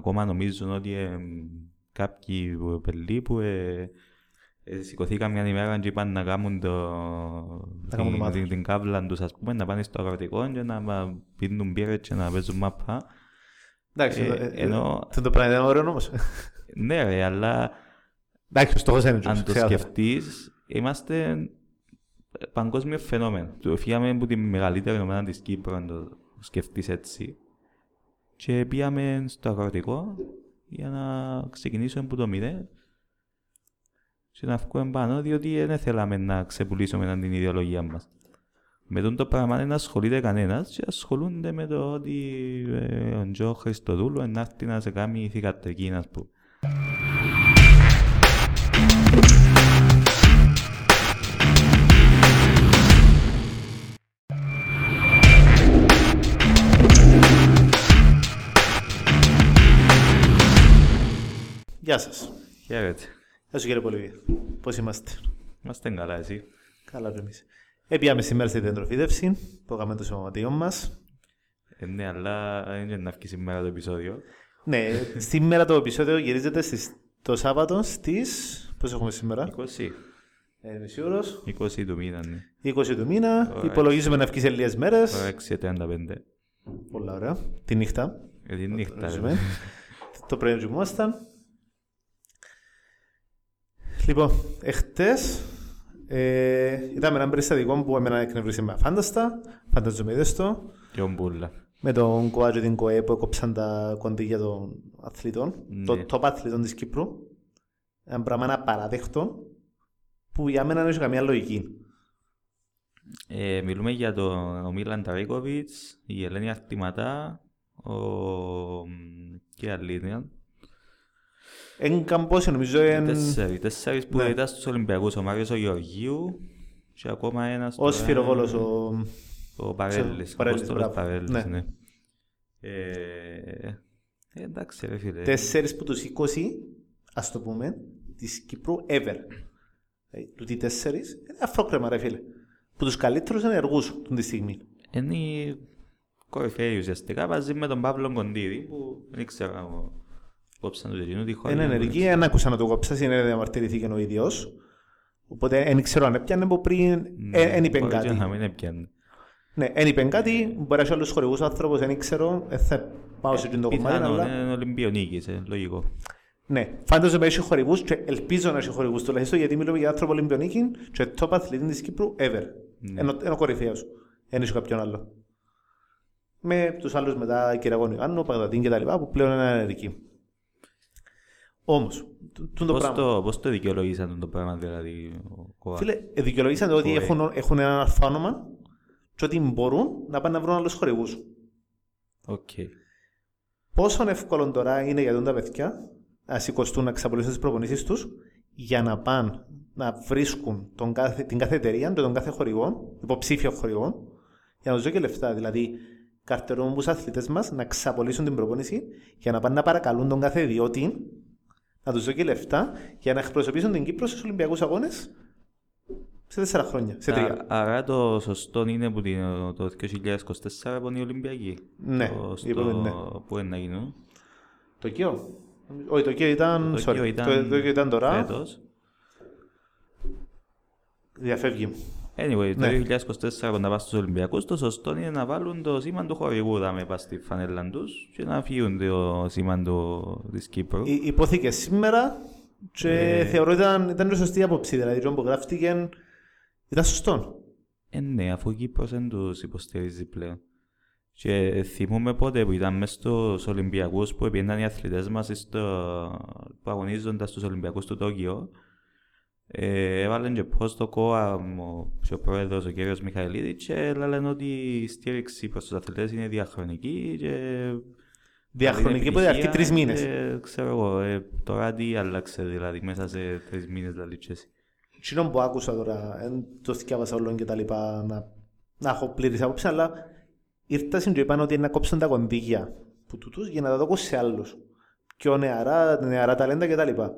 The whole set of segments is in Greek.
ακόμα νομίζουν ότι ε, κάποιοι πελοί που ε, ε, σηκωθήκαν μια ημέρα και είπαν να κάνουν, το, Να κάνουν την, ομάδα. την, την κάβλα τους, ας πούμε, να πάνε στο αγροτικό και να μα- πίνουν μπύρες και να παίζουν μάπα. Εντάξει, Ε, ε, ε, ενώ- αυτό το πράγμα είναι ωραίο όμως. Ναι ρε, αλλά Εντάξει, ο στόχος είναι αν το ξεκάθαρα. σκεφτείς, είμαστε παγκόσμιο φαινόμενο. Το φύγαμε από τη μεγαλύτερη ομάδα της Κύπρου, αν το σκεφτείς έτσι. Και πήγαμε στο αγροτικό για να ξεκινήσουμε από το μηδέν και να βγούμε πάνω, διότι δεν θέλαμε να ξεπουλήσουμε την ιδεολογία μας. Με τον το πράγμα δεν ασχολείται κανένας και ασχολούνται με το ότι ε, ο Τζο Χριστοδούλου να έρθει να σε κάνει θηκατρική, ας πούμε. Γεια σας. Χαίρετε. Γεια σου κύριε Πολυβία. Πώς είμαστε; Είμαστε καλά, εσύ; Καλά και εμείς. Έπιαμε σήμερα στη διατροφίδευση που έκαμε το σωματείο μας. Ε, ναι, αλλά δεν είναι να βγει σήμερα το επεισόδιο. Ναι, σήμερα το επεισόδιο γυρίζεται στις, το Σάββατο στις... Πώς έχουμε σήμερα; 20. Ε, μισή ώρος. 20 του μήνα, ναι. 20 του μήνα. Ωραία. Υπολογίζουμε να βγει σε λίγες μέρες. Τώρα 6.35. Πολλά ωραία. Τη νύχτα. Ε, τη νύχτα. ρε. Ρεζουμέ. το πρωί τζουμόσταν. Λοιπόν, εχθές ε, είδαμε ένα περιστατικό που εμένα εκνευρίσε με αφάνταστα. Φανταζομαι είδες το. Και ο Μπούλα. Με τον ΚΟΑ και την ΚΟΕ που έκοψαν τα κοντίγια των αθλητών. Ναι. Το top αθλητών της Κύπρου. Ένα πράγμα απαράδεκτο που για μένα δεν έχει καμία λογική. Ε, μιλούμε για τον ο Μίλαν Ταρίκοβιτς, η Ελένη Αρτηματά, ο... μ, και άλλοι είναι. Εν καμπόση νομίζω εν... Τέσσερι, τέσσερις που Ναι. ήταν στους Ολυμπιακούς, ο Μάριος ο Γεωργίου και ακόμα ένας... Ο τώρα, Σφυροβόλος, ο... Ο Παρέλης, ο Παρέλης, Απόστολος μπράβο. Παρέλης, Ναι. ναι. Ε, ε, εντάξει ρε φίλε. τέσσερις που τους 20, ας το πούμε, της Κύπρου ever. Ε, Τούτοι τέσσερις είναι αφρόκρεμα ρε φίλε. Που τους καλύτερους ενεργούς του τη στιγμή. Είναι η κορυφαίοι ουσιαστικά μαζί με τον Παύλο Κοντίδη που δεν ήξερα εγώ κόψαν του τελεινού τη χώρα. Είναι ενεργοί, δεν άκουσα να το κόψα, είναι διαμαρτυρήθηκε ο ίδιος. Οπότε δεν ξέρω αν έπιανε από πριν, δεν είπε Μπορεί και κάτι. να μην έπιανε. Ναι, δεν είπε κάτι, μπορεί να έχει άλλους χορηγούς άνθρωπος, δεν ξέρω, δεν θα πάω σε εκείνο το κομμάτι, Πιθανόν, αλλά... είναι Ολυμπιονίκης, ε, λογικό. Ναι, φαντάζομαι έχει χορηγούς και ελπίζω να έχει χορηγούς τουλάχιστον γιατί μιλούμε για άνθρωπο Ολυμπιονίκη και top αθλητή της Κύπρου ever. Ναι. Ενώ, ενώ κορυφαίος. Δεν έχει κάποιον άλλο. Με τους άλλους μετά Κυραγόνη Ιωάννου, Παγδατίν και τα λοιπά που πλέον είναι ανεργοί. Όμως, τ- τούτο το Πώς πράγμα. το, πώς το δικαιολογήσαν το πράγμα δηλαδή ο ΚΟΑ. Φίλε, ε, δικαιολογήσαν ότι Ωε. έχουν, έχουν ένα αλφα όνομα και ότι μπορούν να πάνε να βρουν άλλους χορηγούς. Οκ. Πόσο εύκολο τώρα είναι για τον τα παιδιά να σηκωστούν να ξαπολύσουν τις προπονήσεις τους για να πάνε να βρίσκουν τον κάθε, την κάθε εταιρεία και τον κάθε χορηγό, υποψήφιο χορηγό, για να τους δώσει και λεφτά. Δηλαδή, καρτερούν τους αθλητές μας να ξαπολύσουν την προπόνηση για να πάνε να παρακαλούν τον κάθε ιδιώτη να τους δώσει και λεφτά για να εκπροσωπήσουν την Κύπρο στους Ολυμπιακούς Αγώνες σε τέσσερα χρόνια. Σε τρία. Α- Άρα το σωστό είναι που την, το 2024 που είναι οι Ολυμπιακοί. Ναι, Το, στο, είπαμε ναι. Πού είναι να γίνουν. Το Κίο. Όχι, το Κίο ήταν. Το sorry, Τοκίο ήταν το, το Κίο ήταν τώρα. φέτος. Διαφεύγει μου. Anyway, το Ναι. 2024 που να πας στους Ολυμπιακούς, το σωστό είναι να βάλουν το σήμα του χορηγού δάμε πας στη φανέλα τους και να φύγουν το σήμα του, της Κύπρου. Υ- υπόθηκε σήμερα και Ε. θεωρώ ήταν, ήταν μια σωστή άποψη. Δηλαδή, το που γράφτηκε ήταν σωστό. Ε, ναι, αφού η Κύπρος δεν τους υποστηρίζει πλέον. Και θυμούμε πότε που ήταν μέσα στους Ολυμπιακούς που πήγαιναν οι αθλητές μας στο, που αγωνίζονταν στους Ολυμπιακούς του Τόκιο. Ε, έβαλαν και πώς το ΚΟΑ ο, και ο πρόεδρος ο κ. Μιχαηλίδη και λένε ότι η στήριξη προς τους αθλητές είναι διαχρονική και Διαχρονική που Καλή διαρκεί τρεις επιτυχία μήνες. και, ξέρω εγώ, ε, τώρα τι άλλαξε δηλαδή μέσα σε τρεις μήνες δηλαδή και εσύ. Τι που άκουσα τώρα, δεν το θυκιάβασα όλων και τα λοιπά, να, να έχω πλήρης άποψη, αλλά ήρθαν και είπαν ότι να κόψουν τα κονδύλια που τούτους για να τα δώσουν σε άλλους. Πιο νεαρά, νεαρά ταλέντα και τα λοιπά.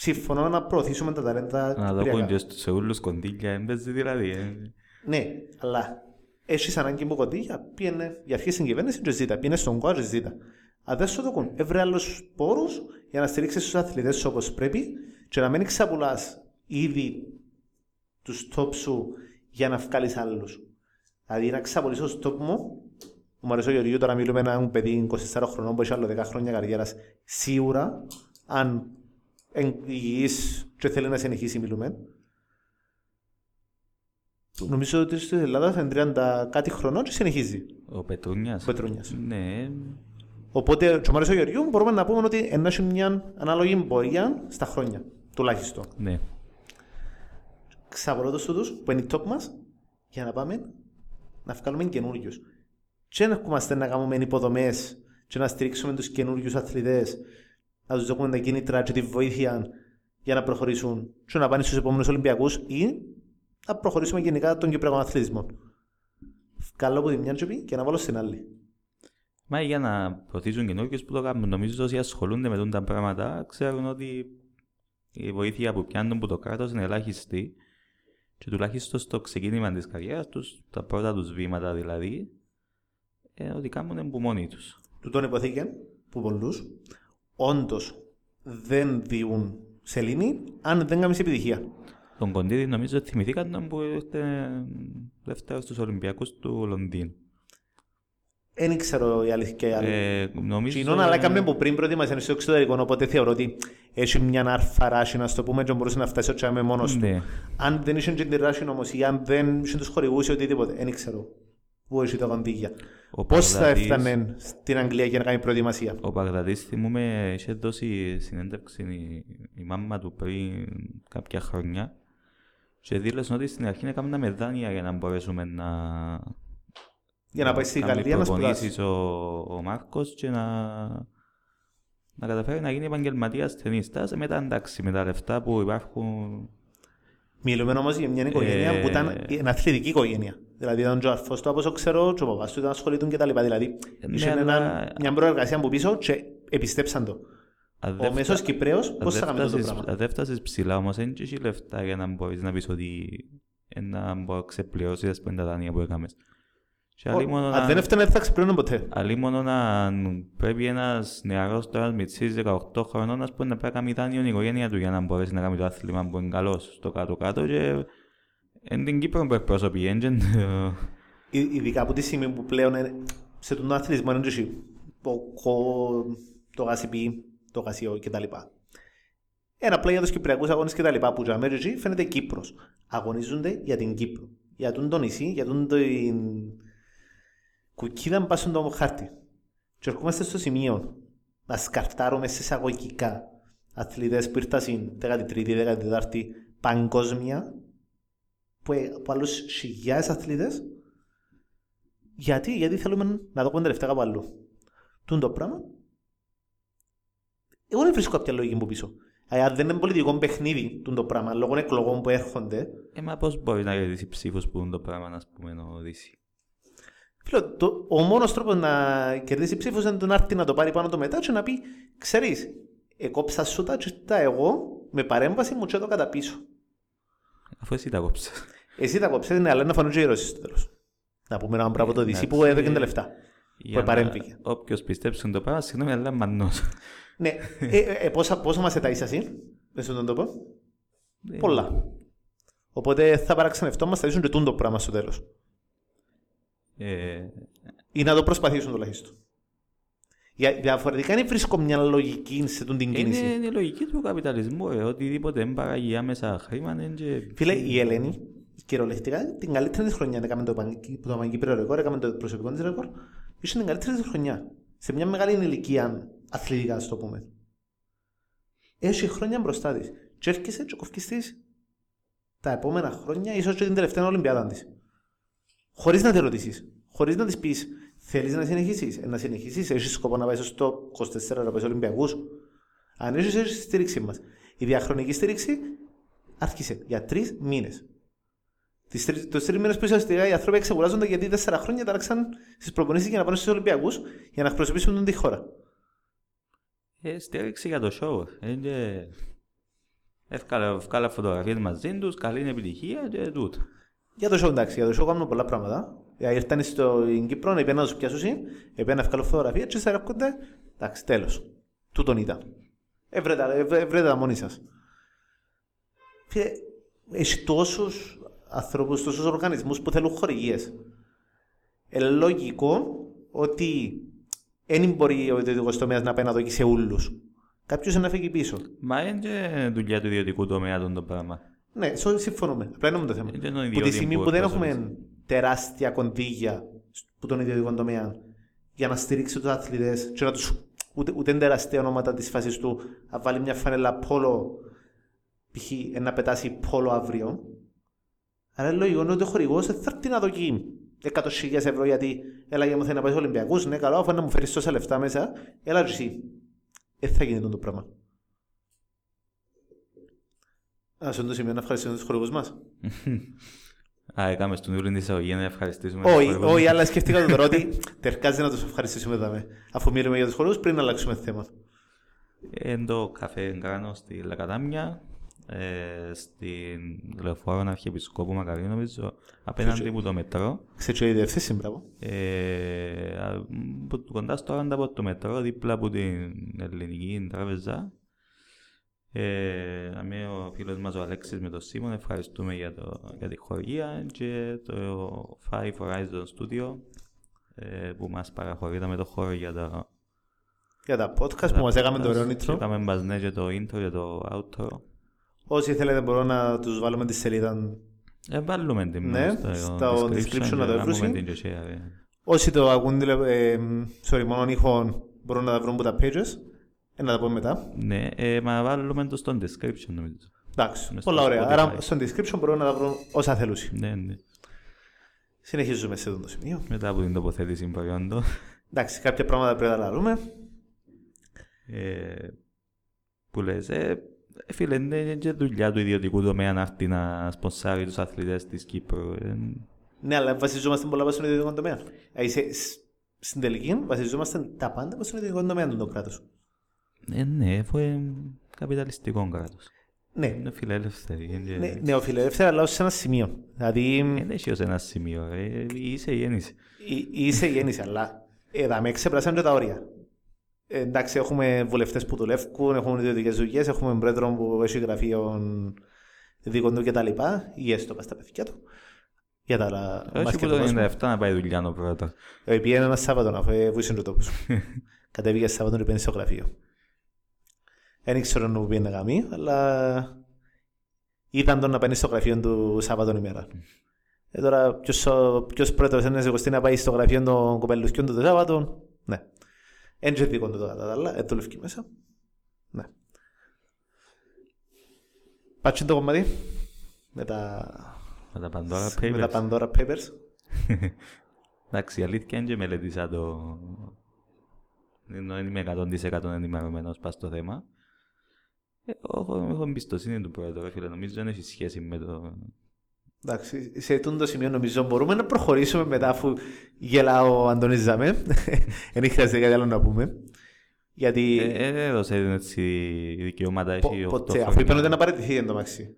Συμφωνώ να προωθήσουμε τα ταλέντα Να κυπριακά. δω και σε όλους κοντήλια έμπαιζε δηλαδή. ε. Ναι, αλλά έχεις ανάγκη από κοντήλια, πήγαινε για αρχή στην κυβέρνηση και ζήτα, πήγαινε στον κόμμα και ζήτα. Αν δεν σου δοκούν, έβρε άλλους πόρους για να στηρίξεις τους αθλητές σου όπως πρέπει και να μην ξαπουλάς ήδη τους top σου για να βγάλεις άλλους. Δηλαδή να ξαπολύσω στο top μου, μου αρέσει ο Γεωργίου τώρα μιλούμε ένα παιδί 24 χρονών που έχει άλλο 10 χρόνια καριέρας. Σίγουρα, αν υγιής και θέλει να συνεχίσει μιλούμε, Νομίζω ότι στην Ελλάδα είναι 30 κάτι χρονών και συνεχίζει. Ο Πετρούνιας. Ο Πετρούνιας. Ναι. Οπότε, και ο Μάριος ο Γεωργίου μπορούμε να πούμε ότι έχει μια ανάλογη πορεία στα χρόνια, τουλάχιστον. Ναι. Ξαπολώ τους τούτους που είναι οι top μας για να πάμε να βγάλουμε καινούριους. Και να ερχόμαστε να κάνουμε υποδομές και να στηρίξουμε τους καινούριους αθλητές, να τους δώσουμε τα κίνητρα και τη βοήθεια για να προχωρήσουν και να πάνε στους επόμενους Ολυμπιακούς ή να προχωρήσουμε γενικά τον Κυπριακό αθλητισμό. Καλό από τη μια τσοπή και να βάλω στην άλλη. Μα για να προωθήσουν καινούργιους που το κάνουν, νομίζω ότι ασχολούνται με τα πράγματα, ξέρουν ότι η βοήθεια που πιάνουν από το κράτος είναι ελάχιστη και τουλάχιστον στο ξεκίνημα της καριέρας τους, τα πρώτα τους βήματα δηλαδή, ε, ότι κάνουν που μόνοι τους. Του τον υποθήκε που πολλούς όντως δεν διούν σελήνη αν δεν κάνεις επιτυχία. Τον Κοντίδη νομίζω ότι θυμηθήκαν που ήρθε δεύτερος στους Ολυμπιακούς του Λονδίνου. Δεν ξέρω η αλήθεια. Ε, νομίζω... Κοινών, αλλά έκαμε που πριν προετοιμασιαν στο εξωτερικό, οπότε θεωρώ ότι έχει μια αρφαράση, να το πούμε, και μπορούσε να φτάσει ο με μόνος του. Ναι. Αν δεν είχε την ράση όμως ή αν δεν είχε τους χορηγούς ή οτιδήποτε, δεν ξέρω. Πού έχει τα κοντίγια. Πώς θα έφτανε στην Αγγλία για να κάνει προετοιμασία; Ο Παγδατής θυμούμε είχε δώσει συνέντευξη η, η μάμα του πριν κάποια χρόνια και δήλωσε ότι στην αρχή έκαμε με δάνεια για να μπορέσουμε να για να πάει στη Γαλλία να σπουδάσει. Ο, ο Μάρκος και να, να καταφέρει να γίνει επαγγελματίας ταινίστας. Μετά εντάξει, με τα λεφτά που υπάρχουν... Μιλούμε όμως για μια οικογένεια ε... που ήταν μια αθλητική οικογένεια. Δηλαδή ήταν ο αρφός του, όπως ξέρω, και ο παπάς του ήταν ασχολητούν και τα λοιπά. Δηλαδή, ναι, είχε αλλά... μια προεργασία που πίσω και επιστέψαν το. Ο μέσος Κυπρέος πώς θα κάνει αυτό το πράγμα; Αν δεν φτάσεις ψηλά όμως, δεν έχει λεφτά για να μπορείς να πεις ότι να μπορεί να ξεπληρώσεις τις πέντε δάνεια που έκαμες. Αν δεν έφτανε δεν θα ξεπληρώνω ποτέ. Αλλή μόνο να πρέπει ένας νεαρός τώρα μητσής 18 χρονών ας πούμε, να πρέπει να κάνει δάνειο η οικογένεια του για να μπορέσει να κάνει το άθλημα που είναι καλός στο κάτω-κάτω και εν την Κύπρο που εκπροσωπεί έντζεν. Ειδικά από τη στιγμή που πλέον σε τον αθλητισμό είναι το γασιπί, το γασιό κτλ. Ένα πλέον για τους Κυπριακούς αγώνες και τα λοιπά που για φαίνεται Κύπρος. Αγωνίζονται για την Κύπρο. Για τον το νησί, για τον την κουκκίδα πας στον χάρτη. Και ερχόμαστε στο σημείο να σκαρτάρουμε σε εισαγωγικά αθλητές που ήρθαν στην 13η, 14η παγκόσμια που, από άλλους χιλιάδες αθλητές γιατί, γιατί θέλουμε να δούμε τα λεφτά κάπου αλλού. Τούν το πράγμα εγώ δεν βρίσκω κάποια λογική που πίσω. Αν δεν είναι πολιτικό παιχνίδι το πράγμα, λόγω εκλογών που έρχονται. Ε, μα πώς μπορείς να κερδίσεις ψήφους που είναι το πράγμα, να πούμε, να οδήσει. Φίλο, το, ο μόνος τρόπος να κερδίσει ψήφου είναι να έρθει να το πάρει πάνω το μετά και να πει: Ξέρεις, εκόψα σου τα τσιτά εγώ με παρέμβαση μου και το κατά πίσω. Αφού εσύ τα κόψες. Εσύ τα κόψες, ναι, αλλά να φανούν και οι Ρώσοι στο τέλος. Να πούμε ένα πράγμα το DC που έδωκε τα λεφτά. Που παρέμβηκε. Όποιος πιστέψει το πράγμα, συγγνώμη, αλλά μανός. Ναι, ε, ε, ε, πόσα, πόσα μας ετάεις εσύ, δεν σου τον το πω. Ε, Πολλά. Οπότε θα παραξενευτώ μας θα δείσουν και το πράγμα στο τέλος. Ε... Ή να το προσπαθήσουν τουλάχιστον. Για, διαφορετικά δεν βρίσκω μια λογική σε τον την κίνηση. Είναι, είναι η λογική του καπιταλισμού, ε, οτιδήποτε δεν παράγει άμεσα χρήμα. Και... Φίλε, η Ελένη, κυριολεκτικά, την καλύτερη της χρονιά έκαμε το, το Παγκύπριο ρεκόρ, έκαμε το προσωπικό της ρεκόρ, ήσουν την καλύτερη της χρονιά; Σε μια μεγάλη ηλικία αθλητικά, ας το πούμε. Έχει χρόνια μπροστά της. Και έρχεσαι και κοφκιστείς τα επόμενα χρόνια, ίσως και την τελευταία Ολυμπιάδα της. Χωρίς να τη ρωτήσεις. Χωρίς να της πεις, θέλεις να συνεχίσεις; Ε, να συνεχίσεις, έχεις σκοπό να πάει στο 24 να πάεις Ολυμπιακούς. Αν έχει, έχει στήριξη μας. Η διαχρονική στήριξη άρχισε για τρεις μήνες. Τους τρεις μήνες που ουσιαστικά οι άνθρωποι εξαγοράζονται γιατί τέσσερα χρόνια τάραξαν στις προπονήσεις για να πάνε στους Ολυμπιακούς για να εκπροσωπήσουν τη χώρα. Ε, στήριξη για το show. Ε, Εύκολα φωτογραφίες μαζί τους, καλή επιτυχία και τούτο. Για το show εντάξει, για το show κάνουμε πολλά πράγματα. Δηλαδή ήρθαν στην Κύπρο, έπαιρναν να τους πιάσουν, έπαιρναν να βγάλουν φωτογραφία και σε έρχονται, εντάξει, τέλος. Τούτον ήταν. Έβρετε τα- εύρε- Βρείτε τα μόνοι σας. Και έχει τόσους ανθρώπους, τόσους οργανισμούς που θέλουν χορηγίες. Είναι λογικό ότι δεν μπορεί ο ιδιωτικός τομέας να πάει να δοκίσει σε όλους. Κάποιος να φύγει πίσω. Μα είναι και δουλειά του ιδιωτικού τομέα τον το πράγμα. Ναι, σω- συμφωνούμε. Απλά είναι το θέμα. Είναι τον Που τη ιδιώτη στιγμή που που δεν εκπροσωπείς. έχουμε τεράστια κονδύλια που τον ιδιωτικό τομέα για να στηρίξει τους αθλητές και να τους, ούτε, ούτε είναι τεράστια ονόματα της φάσης του να βάλει μια φανέλα πόλο π.χ. ε, να πετάσει πόλο αύριο. Άρα είναι λογικό ότι ο χορηγός δεν θα έρθει να δοκεί 100.000 ευρώ γιατί έλα για μου θέλει να πάει στους Ολυμπιακούς. Ναι, καλό, αφού να μου φέρεις τόσα λεφτά μέσα, έλα και εσύ. Δεν θα γίνει το πράγμα. Α, σε αυτό το σημείο να ευχαριστήσουμε τους χορηγούς μας. Α, έκαμε στον Ιούλιο την εισαγωγή να ευχαριστήσουμε. τους Όχι, χορηγούς. όχι, αλλά σκεφτήκα το τώρα ότι τερκάζει να τους ευχαριστήσουμε εδώ. Αφού μιλούμε για τους χορηγούς, πριν να αλλάξουμε θέμα. Εν το καφέ Γκράνο στη Λακατάμια, ε, στην λεωφόρο Αρχιεπισκόπου Μακαρίου νομίζω, απέναντι από το μετρό. Ξέρετε, η διευθύνση, μπράβο. Ε, α, που- κοντά στο Άραντα από το μετρό, δίπλα από την ελληνική τράπεζα. Ε, αμέ ο φίλος μας ο Αλέξης με τον Σίμων ευχαριστούμε για, το, για τη χορηγία και το Five Horizon Studio ε, που μας παραχωρεί με το χώρο για τα Για τα podcast που μας έκαμε το ωραίο Και νήτρο. Έκαμε μπαζνέ και το intro και το outro. Όσοι θέλετε, μπορώ να τους βάλουμε τη σελίδα. Ε, βάλουμε την Ναι, στο στο description να το και έβρουσι. κάνουμε την και share, ε. Όσοι το ακούν τηλε- ε, sorry, μόνο ήχο, μπορούν να τα βρουν από τα pages. Ε, να τα πούμε μετά. Ναι, ε, μα βάλουμε το στο description νομίζω. Εντάξει, Μες στο πολλά ωραία. Spotify. Άρα στο description μπορούν να τα βρουν όσα θέλουν. Ναι, ναι. Συνεχίζουμε σε αυτό το σημείο. Μετά από την τοποθέτηση προϊόντων. Εντάξει, κάποια πράγματα πρέπει να τα λαλούμε. Ε, που λες, ε, ε, φίλε, είναι και δουλειά του ιδιωτικού τομέα να έρθει να σπονσάρει τους αθλητές της Κύπρου. Ε, Ναι, αλλά βασιζόμαστε πολλά πάνω στον ιδιωτικό τομέα. Δηλαδή, σε- σ- στην τελική βασιζόμαστε τα πάντα πάνω στον ιδιωτικό τομέα του κράτου. Ε, ναι, αφού είναι καπιταλιστικό κράτος. Ναι, Είναι φιλελεύθερη. είναι- ναι, νεοφιλελεύθερα, αλλά ως σε ένα σημείο. Δηλαδή, Δεν έχει ως ένα σημείο, ε, είσαι γέννηση. εί- είσαι γέννηση, αλλά εδώ με ξεπεράσαν και τα όρια. Ε, εντάξει, έχουμε βουλευτές που δουλεύουν, έχουμε ιδιωτικές δουλειές, έχουμε πρόεδρο που έχει γραφείο δικών του κτλ. Ή έστω πας στα παιδιά του. Για τα άλλα. Όχι μπάσκετ που του το κόσμου. 97 να πάει δουλειά ο πρώτος. Ε, Πήγαινε ένα Σάββατο να φέρει βούσει το τόπο. Κατέβηκε Σάββατο και πήγαινε στο γραφείο. Δεν ήξερα να πήγαινε γαμί, αλλά ήταν τον να παίρνεις στο γραφείο του Σάββατο ημέρα. Ε, τώρα ποιος, ο- ποιος πρώτος είναι σηκωστεί να πάει στο γραφείο των κοπελουσκιών του το Σάββατο. Ναι. Εν και δικό του το κατά τα άλλα, ε, δουλεύει μέσα. Ναι. Πάτσι το κομμάτι με τα, Με τα Pandora με τα Papers. Pandora Papers. Εντάξει, η αλήθεια είναι και μελετήσα το... Ενώ δεν είμαι 100% ενημερωμένος πας στο θέμα. Ε, Έχω, έχω εμπιστοσύνη του πρόεδρου, ρε φίλε. Νομίζω δεν έχει σχέση με το... Εντάξει, σε αυτό το σημείο νομίζω μπορούμε να προχωρήσουμε μετά αφού γελά ο Αντώνης Ζαμέ. Δεν χρειάζεται κάτι άλλο να πούμε. Γιατί Ε, ε, έδωσε έτσι δικαιώματα, πο- έχει ποτέ, οχτώ αφού χρόνια. είπαν ότι να παραιτηθεί εν τω μεταξύ.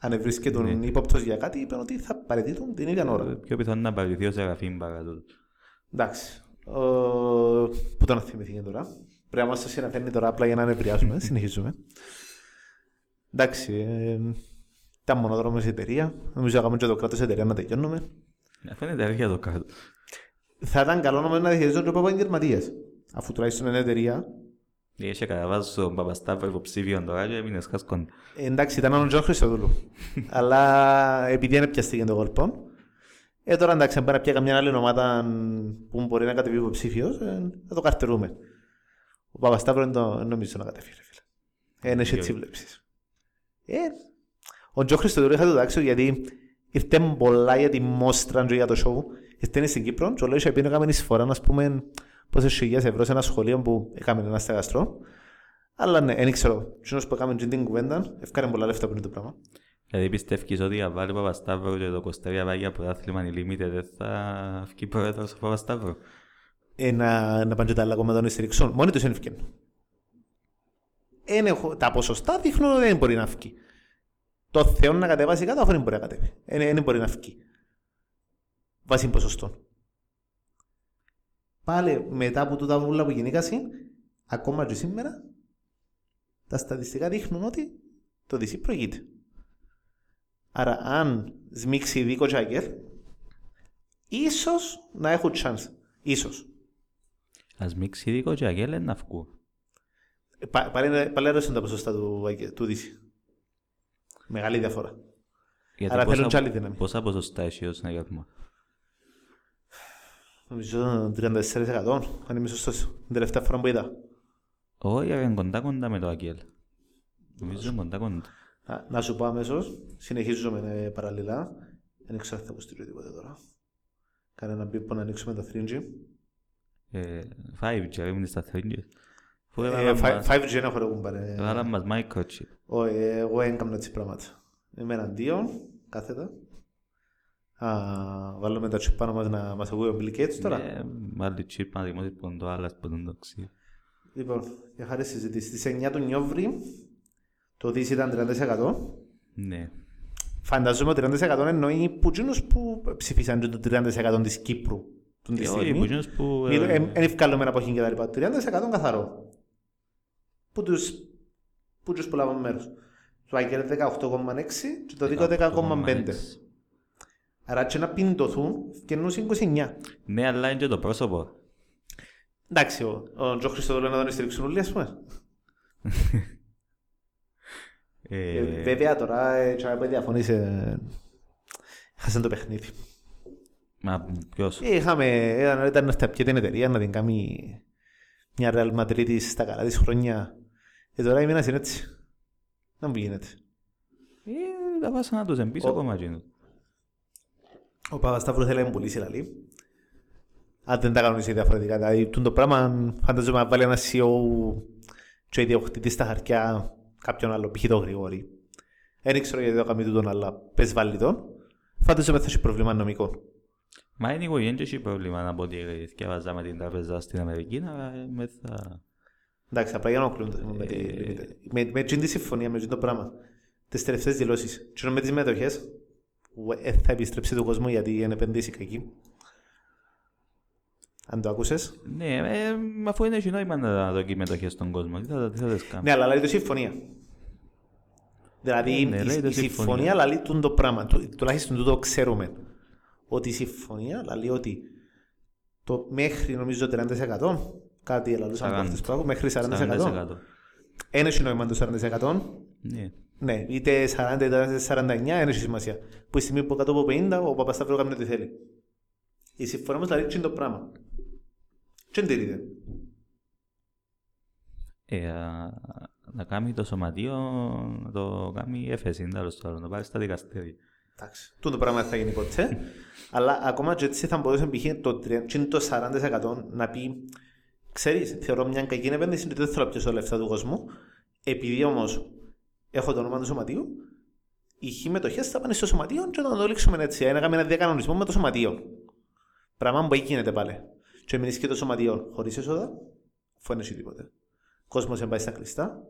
Αν βρίσκεται τον Ναι. ύποπτος για κάτι, είπαν ότι θα παραιτηθούν την ίδια Ε, ώρα. Πιο πιθανό να παραιτηθεί ο Σεραφείμ παρά τούτο. Εντάξει. Ο... Πού τον θυμηθεί τώρα. Πρέπει να μας το συναφέρνει τώρα απλά για να νευριάσουμε. Συνεχίζουμε. Εντάξει. Ε, ήταν μονοδρόμος η εταιρεία. Νομίζω έκαμε και το κράτος εταιρεία να τελειώνουμε. Αυτό είναι τέτοια το κάτω. Θα ήταν καλό να να διαχειριζόνται από επαγγελματίες. Αφού τουλάχιστον είναι εταιρεία, Είχε καταβάσει τον Παπασταύρο υποψήφιο τώρα και έμεινες χάσκον. Ε, εντάξει, ήταν ο Τζον Χριστοδούλου. Αλλά επειδή δεν πιαστήκε το κόλπο, ε, τώρα εντάξει, αν πάει να πιάει καμιά άλλη ομάδα που μπορεί να κατεβεί υποψήφιος, ε, θα το καρτερούμε. Ο Παπασταύρο δεν το- δεν νομίζω να κατεβεί, ρε φίλε. Ε, είναι έτσι Γιατί; Βλέψεις. Ε, ο Τζον Χριστοδούλου είχα το τάξιο γιατί ήρθε πολλά για τη μόστρα και για το show. Ήρθε στην Κύπρο και ο Λόγιος επειδή έκαμε εισφορά, ας πούμε, πόσες χιλιάδες ευρώ σε ένα σχολείο που έκαμε ένα στεγαστρό. Αλλά ναι, δεν ξέρω. Κοινός που έκαμε την κουβέντα, ευκάρε πολλά λεφτά που είναι το πράγμα. Δηλαδή πιστεύεις ότι αν βάλει ο Παπασταύρο και το Κωστέρια πάει για πρωτάθλημα Unlimited δεν θα βγει πρόεδρος ο Παπασταύρο; Ε, να, να πάνε και τα άλλα κόμματα να στηρίξουν. Μόνοι τους δεν ευκαιρνούν. Εν έχω- τα ποσοστά δείχνουν ότι δεν μπορεί να βγει. Το Θεό να κατεβάσει κάτω, αφού δεν μπορεί να κατέβει. Δεν δεν μπορεί να βγει. βάσει ποσοστών. Πάλι μετά από τούτα βούλα που γεννήκασαι, ακόμα και σήμερα, τα στατιστικά δείχνουν ότι το DC προηγείται. Άρα αν σμίξει δίκο Τζάγκερ, ίσως να έχουν chance. Ίσως. Ας μίξει δικό και αγέλε να βγουν. Ε, πα- Πάλι, πάλι αρέσουν τα ποσοστά του, Agger- του DC. Μεγάλη διαφορά. Γιατί Άρα πόσα- θέλουν κι άλλη δύναμη. Πόσα ποσοστά έχει ο συναγερμό. Νομίζω 34% αν είμαι σωστός. Την τελευταία φορά που είδα. Όχι, είναι κοντά κοντά με το Αγγέλ. Νομίζω είναι κοντά κοντά. Α, Να σου πω αμέσως, συνεχίζουμε ε, παραλληλά. Δεν ξέρω αν θα αποστείλω τίποτε τώρα. Κανένα μπίπο να ανοίξουμε το 3G. Ε, 5G, ήμουν στα 3G. 5G δεν έχω ρε κουμπάρε. έβαλαν μας microchip. Όχι, ε, εγώ δεν έκανα έτσι πράγματα. Είμαι εναντίον, κάθετα. Α, βάλουμε τα τσιπ πάνω μας να μας ακούει ο Bill Gates τώρα. Ε, Βάλει chip να δημιουργήσει που είναι το άλλας που δεν το ξέρει. Λοιπόν, για χάρη συζήτηση. Στις 9 του Νιόβρη το DC ήταν 30%. Ναι. Φανταζόμαι ότι 30% εννοεί που εκείνους που ψηφίσαν το 30% της Κύπρου. Τον τη Και όχι, που στιγμή. εκείνους που... Δεν ε, ευκάλουμε από εκεί και τα λοιπά. 30% καθαρό. Που τους, που τους που λάβουν μέρος. Το Άγγελ 18,6 και το Δίκο 10,5. Άρα και να πιντωθούν και ενώ 29. Ναι, αλλά είναι και το πρόσωπο. Εντάξει, ο, ο Τζο Χριστοδόλου να τον στηρίξουν όλοι, ας πούμε. Ε, Ε, βέβαια τώρα, ε, και αν διαφωνείς, ε, χάσαν το παιχνίδι. Μα ποιος; Ε, Είχαμε, ήταν, ήταν να έρθει πια την εταιρεία να την κάνει μια Real Madrid στα καλά της χρόνια. Και τώρα η μήνας είναι έτσι. Να μου γίνεται. Ε, τα πάσα να τους εμπίσω Ο- ακόμα εκείνους. Ο Παπασταύρου θέλει να μου πουλήσει λαλή. Αν δεν τα κανονίσει διαφορετικά. Δηλαδή, τούτο το πράγμα φανταζόμαι να βάλει ένα CEO και ο ιδιοκτήτης στα χαρτιά κάποιον άλλο, π.χ. το Γρηγόρη. Δεν ξέρω γιατί το κάνει τούτον, αλλά πες βάλει τον. Φανταζόμαι θα έχει πρόβλημα νομικό. Μα είναι anyway, δεν έχει πρόβλημα να πω ότι διαβάζα με την τράπεζα στην Αμερική, αλλά ε, με θα... Εντάξει, απλά για να οκλούν με, τη- Ε. με, με εκείνη τη συμφωνία, με εκείνο το πράγμα. Τις τελευταίες δηλώσεις. Και με τις μετοχές; Που ε, θα επιστρέψει του κόσμου γιατί είναι επενδύσει εκεί. Αν το άκουσες. Ναι, ε, αφού είναι έχει νόημα να δοκεί μετοχές στον κόσμο, τι θα, τι θα τις κάνω. Ναι, αλλά λέει το συμφωνία. Δηλαδή Ναι, η, λέει το η συμφωνία συμφωνία. λέει τούτο το πράγμα. Του, τουλάχιστον τούτο ξέρουμε. Ότι η συμφωνία λέει ότι το μέχρι νομίζω 30% κάτι ελαλούσαμε 40. από αυτές που άκου, μέχρι 40%. 40%. Ένα έχει νόημα το 40%. Ναι. Ναι, είτε 40 είτε 49, δεν έχει σημασία. Που η στιγμή που κάτω από 50, ο Παπασταύρου κάνει ό,τι θέλει. Η συμφωνία όμως δηλαδή είναι το πράγμα. Τι εντηρείται. Ε, α, να κάνει το σωματείο, να το κάνει έφεση, τέλος πάντων, να πάρει στα δικαστήρια. Εντάξει, τούτο πράγμα δεν θα γίνει ποτέ. αλλά ακόμα και έτσι θα μπορούσε π.χ. το, 30 και το 40% να πει Ξέρεις, θεωρώ μια κακή επένδυση ότι δεν θέλω να πιέσω λεφτά του κόσμου. Επειδή όμως έχω το όνομα του σωματείου, οι χ μετοχέ θα πάνε στο σωματείο και να το λήξουμε έτσι. Να κάνουμε ένα διακανονισμό με το σωματείο. Πράγμα που γίνεται πάλι. Και μείνει και το σωματείο χωρίς έσοδα, αφού δεν έχει τίποτε. Ο κόσμος δεν πάει στα κλειστά.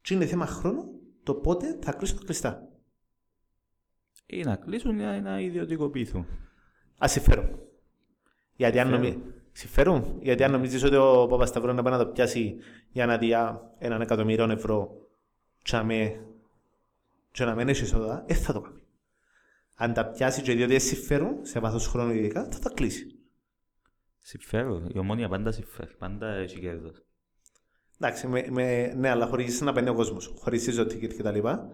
Και είναι θέμα χρόνου το πότε θα κλείσουν τα κλειστά. Ή να κλείσουν ή να ιδιωτικοποιηθούν. Α συμφέρουν. Γιατί αν νομίζεις... Συμφέρουν; Γιατί αν νομίζεις ότι ο Παπασταυρό να πάει να το πιάσει για να διά έναν εκατομμύριο ευρώ τσάμε και να μην έχει εισόδα, δεν θα το κάνει. Αν τα πιάσει και διότι δεν συμφέρουν, σε βάθος χρόνου ειδικά, θα τα κλείσει. Συμφέρω. Η ομόνια πάντα συμφέρει. Πάντα έχει κέρδος. Εντάξει, με, με, ναι, αλλά χωρίς να παίρνει ο κόσμος, χωρίς ιζωτική και τα λοιπά,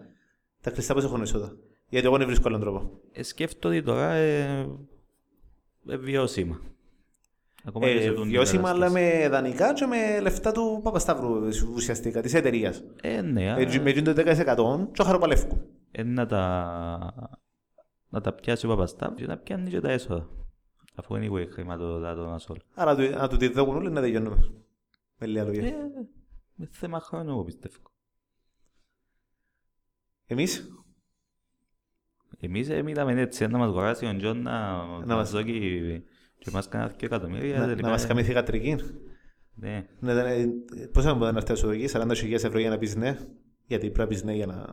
τα κλειστά πώς έχουν εισόδα. Γιατί εγώ δεν βρίσκω άλλον τρόπο. Ε, σκέφτομαι τώρα ε, ε, βιώσιμα. Ακόμα και σε Ε, τούτη την βιώσιμα, αλλά κατάσταση. με δανεικά και με λεφτά του Παπασταύρου ουσιαστικά, της εταιρείας. Ε, ναι, Ε, α, με εκείνο το 10% και χαροπαλεύκου. ε, να τα, να τα πιάσει ο Παπαστάμ και να πιάνει και τα έσοδα. Αφού είναι anyway χρηματοδοτά τον Ασόλ. Άρα του- να του τη δώκουν όλοι να τελειώνουμε. Με λίγα λόγια. Ε, με θέμα χρόνου εγώ πιστεύω. Εμείς, Εμείς ε, μιλάμε έτσι, να μας αγοράσει ο Τζον να, να μας- μας δώσει και μας κάνει και εκατομμύρια. να, τελικά, να μας ε, κάνει θυγατρική. Ναι, Ναι, ναι, ναι, Πώς θα μπορεί να έρθει σου εκεί, 40.000 ευρώ για να πεις ναι. Γιατί πρέπει να πεις ναι για να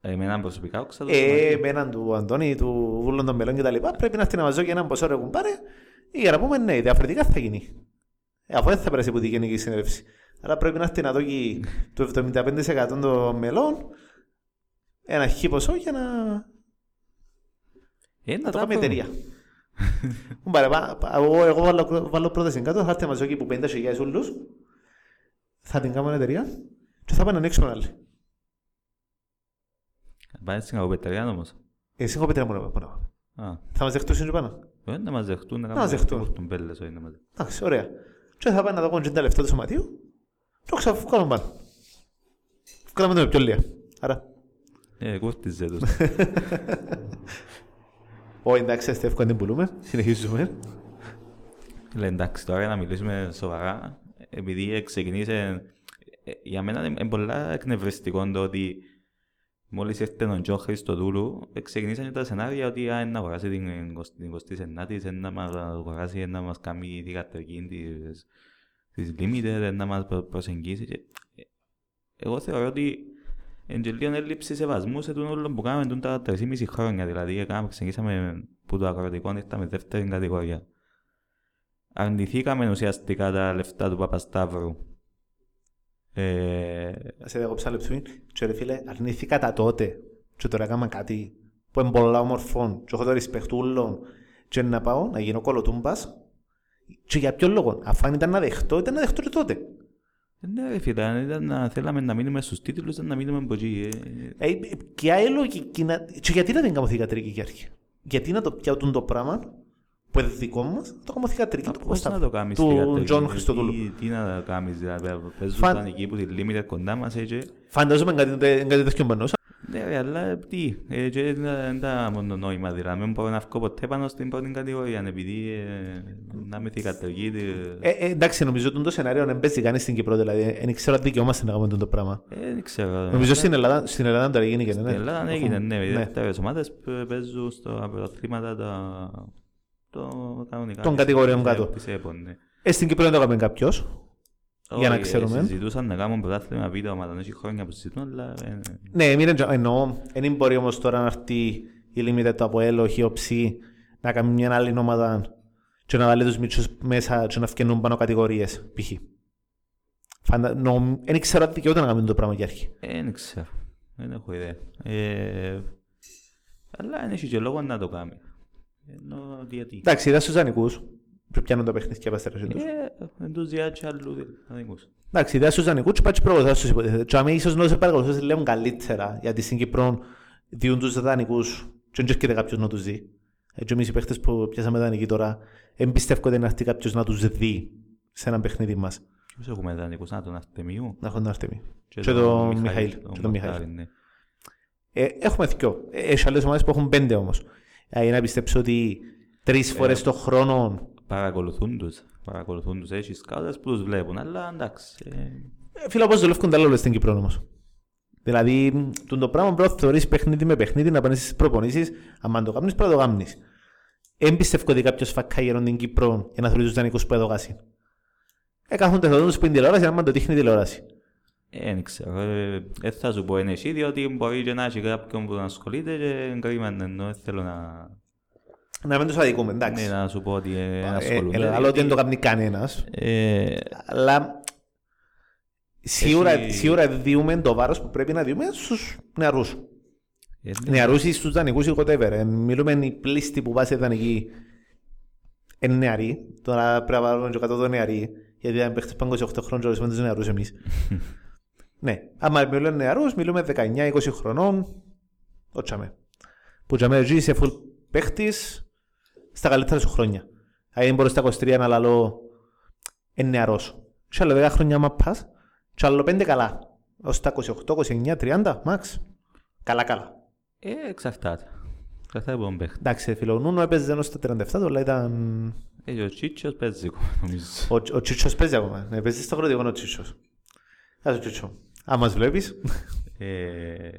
Εμένα προσωπικά όξα το Ε, σωματείο. με έναν του Αντώνη, του Βούλων των Μελών κτλ. Πρέπει να έρθει να μας δώσει έναν ποσό ρε κουμπάρε ή να πούμε ναι, διαφορετικά θα γίνει. Ε, αφού δεν θα περάσει από τη Γενική Συνέλευση. Άρα πρέπει να έρθει να δώσει το 75% των μελών ένα χι ποσό για να, Ε, να να το τα κάνουμε πω. εταιρεία. Κουμπάρε, πα- πα- εγώ, εγώ βάλω, βάλω πρόταση κάτω, θα έρθει να μας δώσει που 50.000 ούλους, θα την κάνουμε εταιρεία και θα πάνε να ανοίξουμε άλλη. Πάνε στην αγωπεταριά όμως. Εσύ έχω πετρέα μόνο πάνω. Α, Θα μας δεχτούν και πάνω. ε, να μας δεχτούν, να μας κάνουμε δεχτούν. κουρτούν πέλες, όχι να μας δεχτούν. Εντάξει, ωραία. Και θα πάνε να δω τα λεφτά του σωματείου και ξαφουκάλαμε πάνω. Βγάλαμε το με πιο λίγα. Άρα, Ε, κούρτιζε τους. όχι εντάξει, είστε εύκολα να την πουλούμε. Συνεχίζουμε. Λέει, εντάξει, τώρα να μιλήσουμε σοβαρά, επειδή ξεκινήσε, ε, για μένα είναι είναι πολλά εκνευριστικό το ότι μόλις ήρθε ο Τζον Χριστοδούλου, ε, ξεκινήσαν τα σενάρια ότι α, να αγοράσει την 29η, να μας αγοράσει, να μας κάνει θυγατρική της, της Limited, να μας προ- προσεγγίσει. Και, ε, εγώ θεωρώ ότι είναι και λίγο έλλειψη σεβασμού σε τούτο όλο που κάναμε τούτα τα 3,5 χρόνια. Δηλαδή, έκαναμε, ξεκινήσαμε που το αγροτικό, ήρθαμε δεύτερη κατηγορία αρνηθήκαμε ουσιαστικά τα λεφτά του Παπασταύρου. Ε, Να σε διακόψα λεπτού. Και ρε φίλε, αρνήθηκα τα τότε. Και τώρα έκανα κάτι που είναι πολλά όμορφο. Και έχω το respect ούλων. Και να πάω να γίνω κολοτούμπας. Και για ποιο λόγο; Αφού αν ήταν να δεχτώ, ήταν να δεχτώ και τότε. Ναι, ρε φίλε, αν ήταν να θέλαμε να μείνουμε στους τίτλους, ήταν να μείνουμε από εκεί. Ε, Ε, ε, και άλλη λογική να... Και γιατί να την κάνω θηγατρική και αρχή; Γιατί να το πιάτουν το πράγμα που είναι δικό μας, να το κάνω θυγατρική του Πώς Κώστα. να το κάνεις Του θυγατρική, Τζον τι- Χριστοδούλου. Τι να το κάνεις, δηλαδή, παίζουν Φαν- Φαν... εκεί που τη limited κοντά μας, έτσι. Φαντάζομαι κάτι, κάτι τέτοιο μπανόσα. Ναι, ρε, αλλά τι, ε, και δεν τα μόνο νόημα, δηλαδή, δεν μπορώ να βγω ποτέ πάνω στην πρώτη κατηγορία, επειδή ε, να είμαι θυγατρική. Ε, ε, εντάξει, νομίζω ότι το σενάριο δεν παίζει κανείς στην Κύπρο, δηλαδή δεν ξέρω αν δικαιόμαστε να κάνουμε το πράγμα. Ε, δεν ξέρω. Νομίζω στην Ελλάδα, στην Ελλάδα τώρα γίνει και ναι. Στην Ελλάδα έγινε, Έχουμε- ναι, οι ναι. δεύτερες ομάδες που παίζουν στα πρωταθλήματα τα... το κανονικά. Των της- κατηγοριών της- κάτω. της ΕΠΟ, ναι. Ε, στην Κύπρο δεν το έκαμε κάποιος. Για να Όχι, ξέρουμε. Συζητούσαν να κάνουν πρωτάθλημα βίντεο ομάδα, δεν έχει χρόνια που συζητούν, αλλά... ε, Ναι, μην εντζα- εννοώ. Δεν μπορεί όμως τώρα να έρθει η Limited το Αποέλ, όχι ο Ψή, να κάνει μια άλλη ομάδα και να βάλει τους μίτσους μέσα και να φκαινούν πάνω κατηγορίες, π.χ. Φαντα... νο... Δεν ξέρω αν δικαιούται να κάνουμε το πράγμα για αρχή. ε, δεν ξέρω. Δεν έχω ιδέα. Ε, αλλά δεν έχει και λόγο να το κάνει. Ενώ γιατί. Εντάξει, είδα στους δανεικούς που πιάνουν τα παιχνίδια παστέρα τους. Ε, δεν τους διάτσε αλλού αδικούς. Εντάξει, είδα στους δανεικούς και πάει και προβοθάς τους υποτίθεται. Και αμέ ίσως να σε παρακολουθείς λέουν καλύτερα, γιατί στην Κύπρο διούν τους δανεικούς και δεν έρχεται κάποιος να τους δει. Έτσι εμείς οι παίχτες που πιάσαμε δανεικοί τώρα, εμπιστεύκονται να έρθει κάποιος να τους δει σε ένα παιχνίδι μας. Ποιος έχουμε δανεικούς, να τον Αρτεμίου Να έχουν τον Αρτέμι. Και τον Μιχαήλ. Και τον Μιχαήλ. ναι. Ε, έχουμε δυο. Ε, Έχει άλλες ομάδες που έχουν πέντε όμως. Ε, για να πιστέψω ότι τρεις φορές το χρόνο Παρακολουθούν τους. Παρακολουθούν τους. Έχει σκάουτες που τους βλέπουν, αλλά εντάξει. ε, Ε, Φίλε, πώς δουλεύουν τα λόγια στην Κύπρο όμως. Δηλαδή, μ, τούτο το πράγμα πρέπει να θεωρείς παιχνίδι με παιχνίδι, να πάνεις στις προπονήσεις, αν το κάνεις, πρέπει να το κάνεις. Δεν πιστεύω ότι κάποιος φακάγερον την Κύπρο για να θεωρεί τους δανεικούς που έδωγασαν. Ε, κάθονται θα δουν στην τηλεόραση, αν το δείχνει η τηλεόραση. Ε, Δεν ξέρω, ε, δεν θα σου πω είναι εσύ, διότι μπορεί και να έχει κάποιον που να ασχολείται και κρίμα ενώ δεν θέλω να, Να μην τους αδικούμε, εντάξει. ναι, να σου πω ότι ε, Ε, ασχολούνται. ε, άλλο ότι δεν το κάνει κανένας, Ε, αλλά σίγουρα, Εσύ- σίγουρα διούμε το βάρος που πρέπει να διούμε στους νεαρούς. ε, ναι. Νεαρούς ή στους δανεικούς ή whatever. Ε, Μιλούμε οι πλήστοι που βάζει δανεικοί είναι νεαροί. Τώρα πρέπει να βάλουμε και κάτω το νεαροί. Γιατί αν παίχτες πάνω 28 χρόνων και ορισμένοι τους νεαρούς εμείς. ναι. Άμα μιλούμε νεαρούς, μιλούμε 19-20 χρονών. Το τσάμε. Που τσάμε εσύ είσαι full παίχτης στα καλύτερα σου χρόνια. Αν δεν μπορείς στα 23 να λαλώ είναι νεαρός. Και άλλο 10 χρόνια άμα πας και άλλο 5 καλά. Ως τα 28, 29, 30, max. Καλά καλά. Ε, εξαρτάται. Εξαρτάται από τον παίχτη. Εντάξει, φίλο, ο Νούνο έπαιζε ενώ στα 37 του, αλλά ήταν... Ε, και ο Τσίτσος παίζει ακόμα, νομίζω. Ο, ο Τσίτσος παίζει ακόμα. Ναι, παίζει στο χρόνο ο Τσίτσος. Ας ο Τσίτσο. Αν μας βλέπεις. Ε,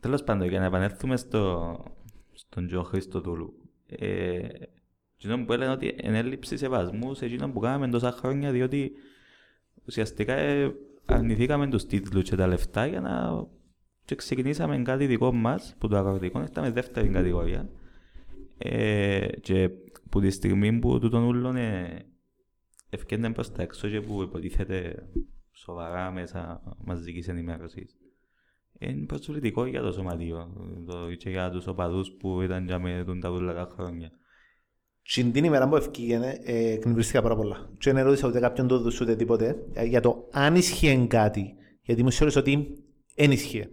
τέλος πάντων, για να επανέλθουμε στο, στον Τζο Χριστοδούλου. Ε, εκείνο που έλεγαν ότι είναι έλλειψη σεβασμού σε εκείνο που κάναμε τόσα χρόνια, διότι ουσιαστικά ε, αρνηθήκαμε τους τίτλους και τα λεφτά για να και ξεκινήσαμε κάτι δικό μας, που το αγροτικό, ήταν δεύτερη κατηγορία. Ε, και που τη στιγμή που τούτον ούλον ε, ευκαιρνε προς τα έξω και που υποτίθεται σοβαρά μέσα μαζικής ενημέρωσης. Είναι προσβλητικό για το σωματείο το, και για τους οπαδούς που ήταν για με τον τα δουλειά χρόνια. Στην την ημέρα που ευκήγαινε, ε, εκνευριστήκα πάρα πολλά. Και δεν ερώτησα ούτε κάποιον το δους ούτε τίποτε ε, για το αν ισχύει κάτι. Γιατί μου σίγουρες ότι δεν ισχύει.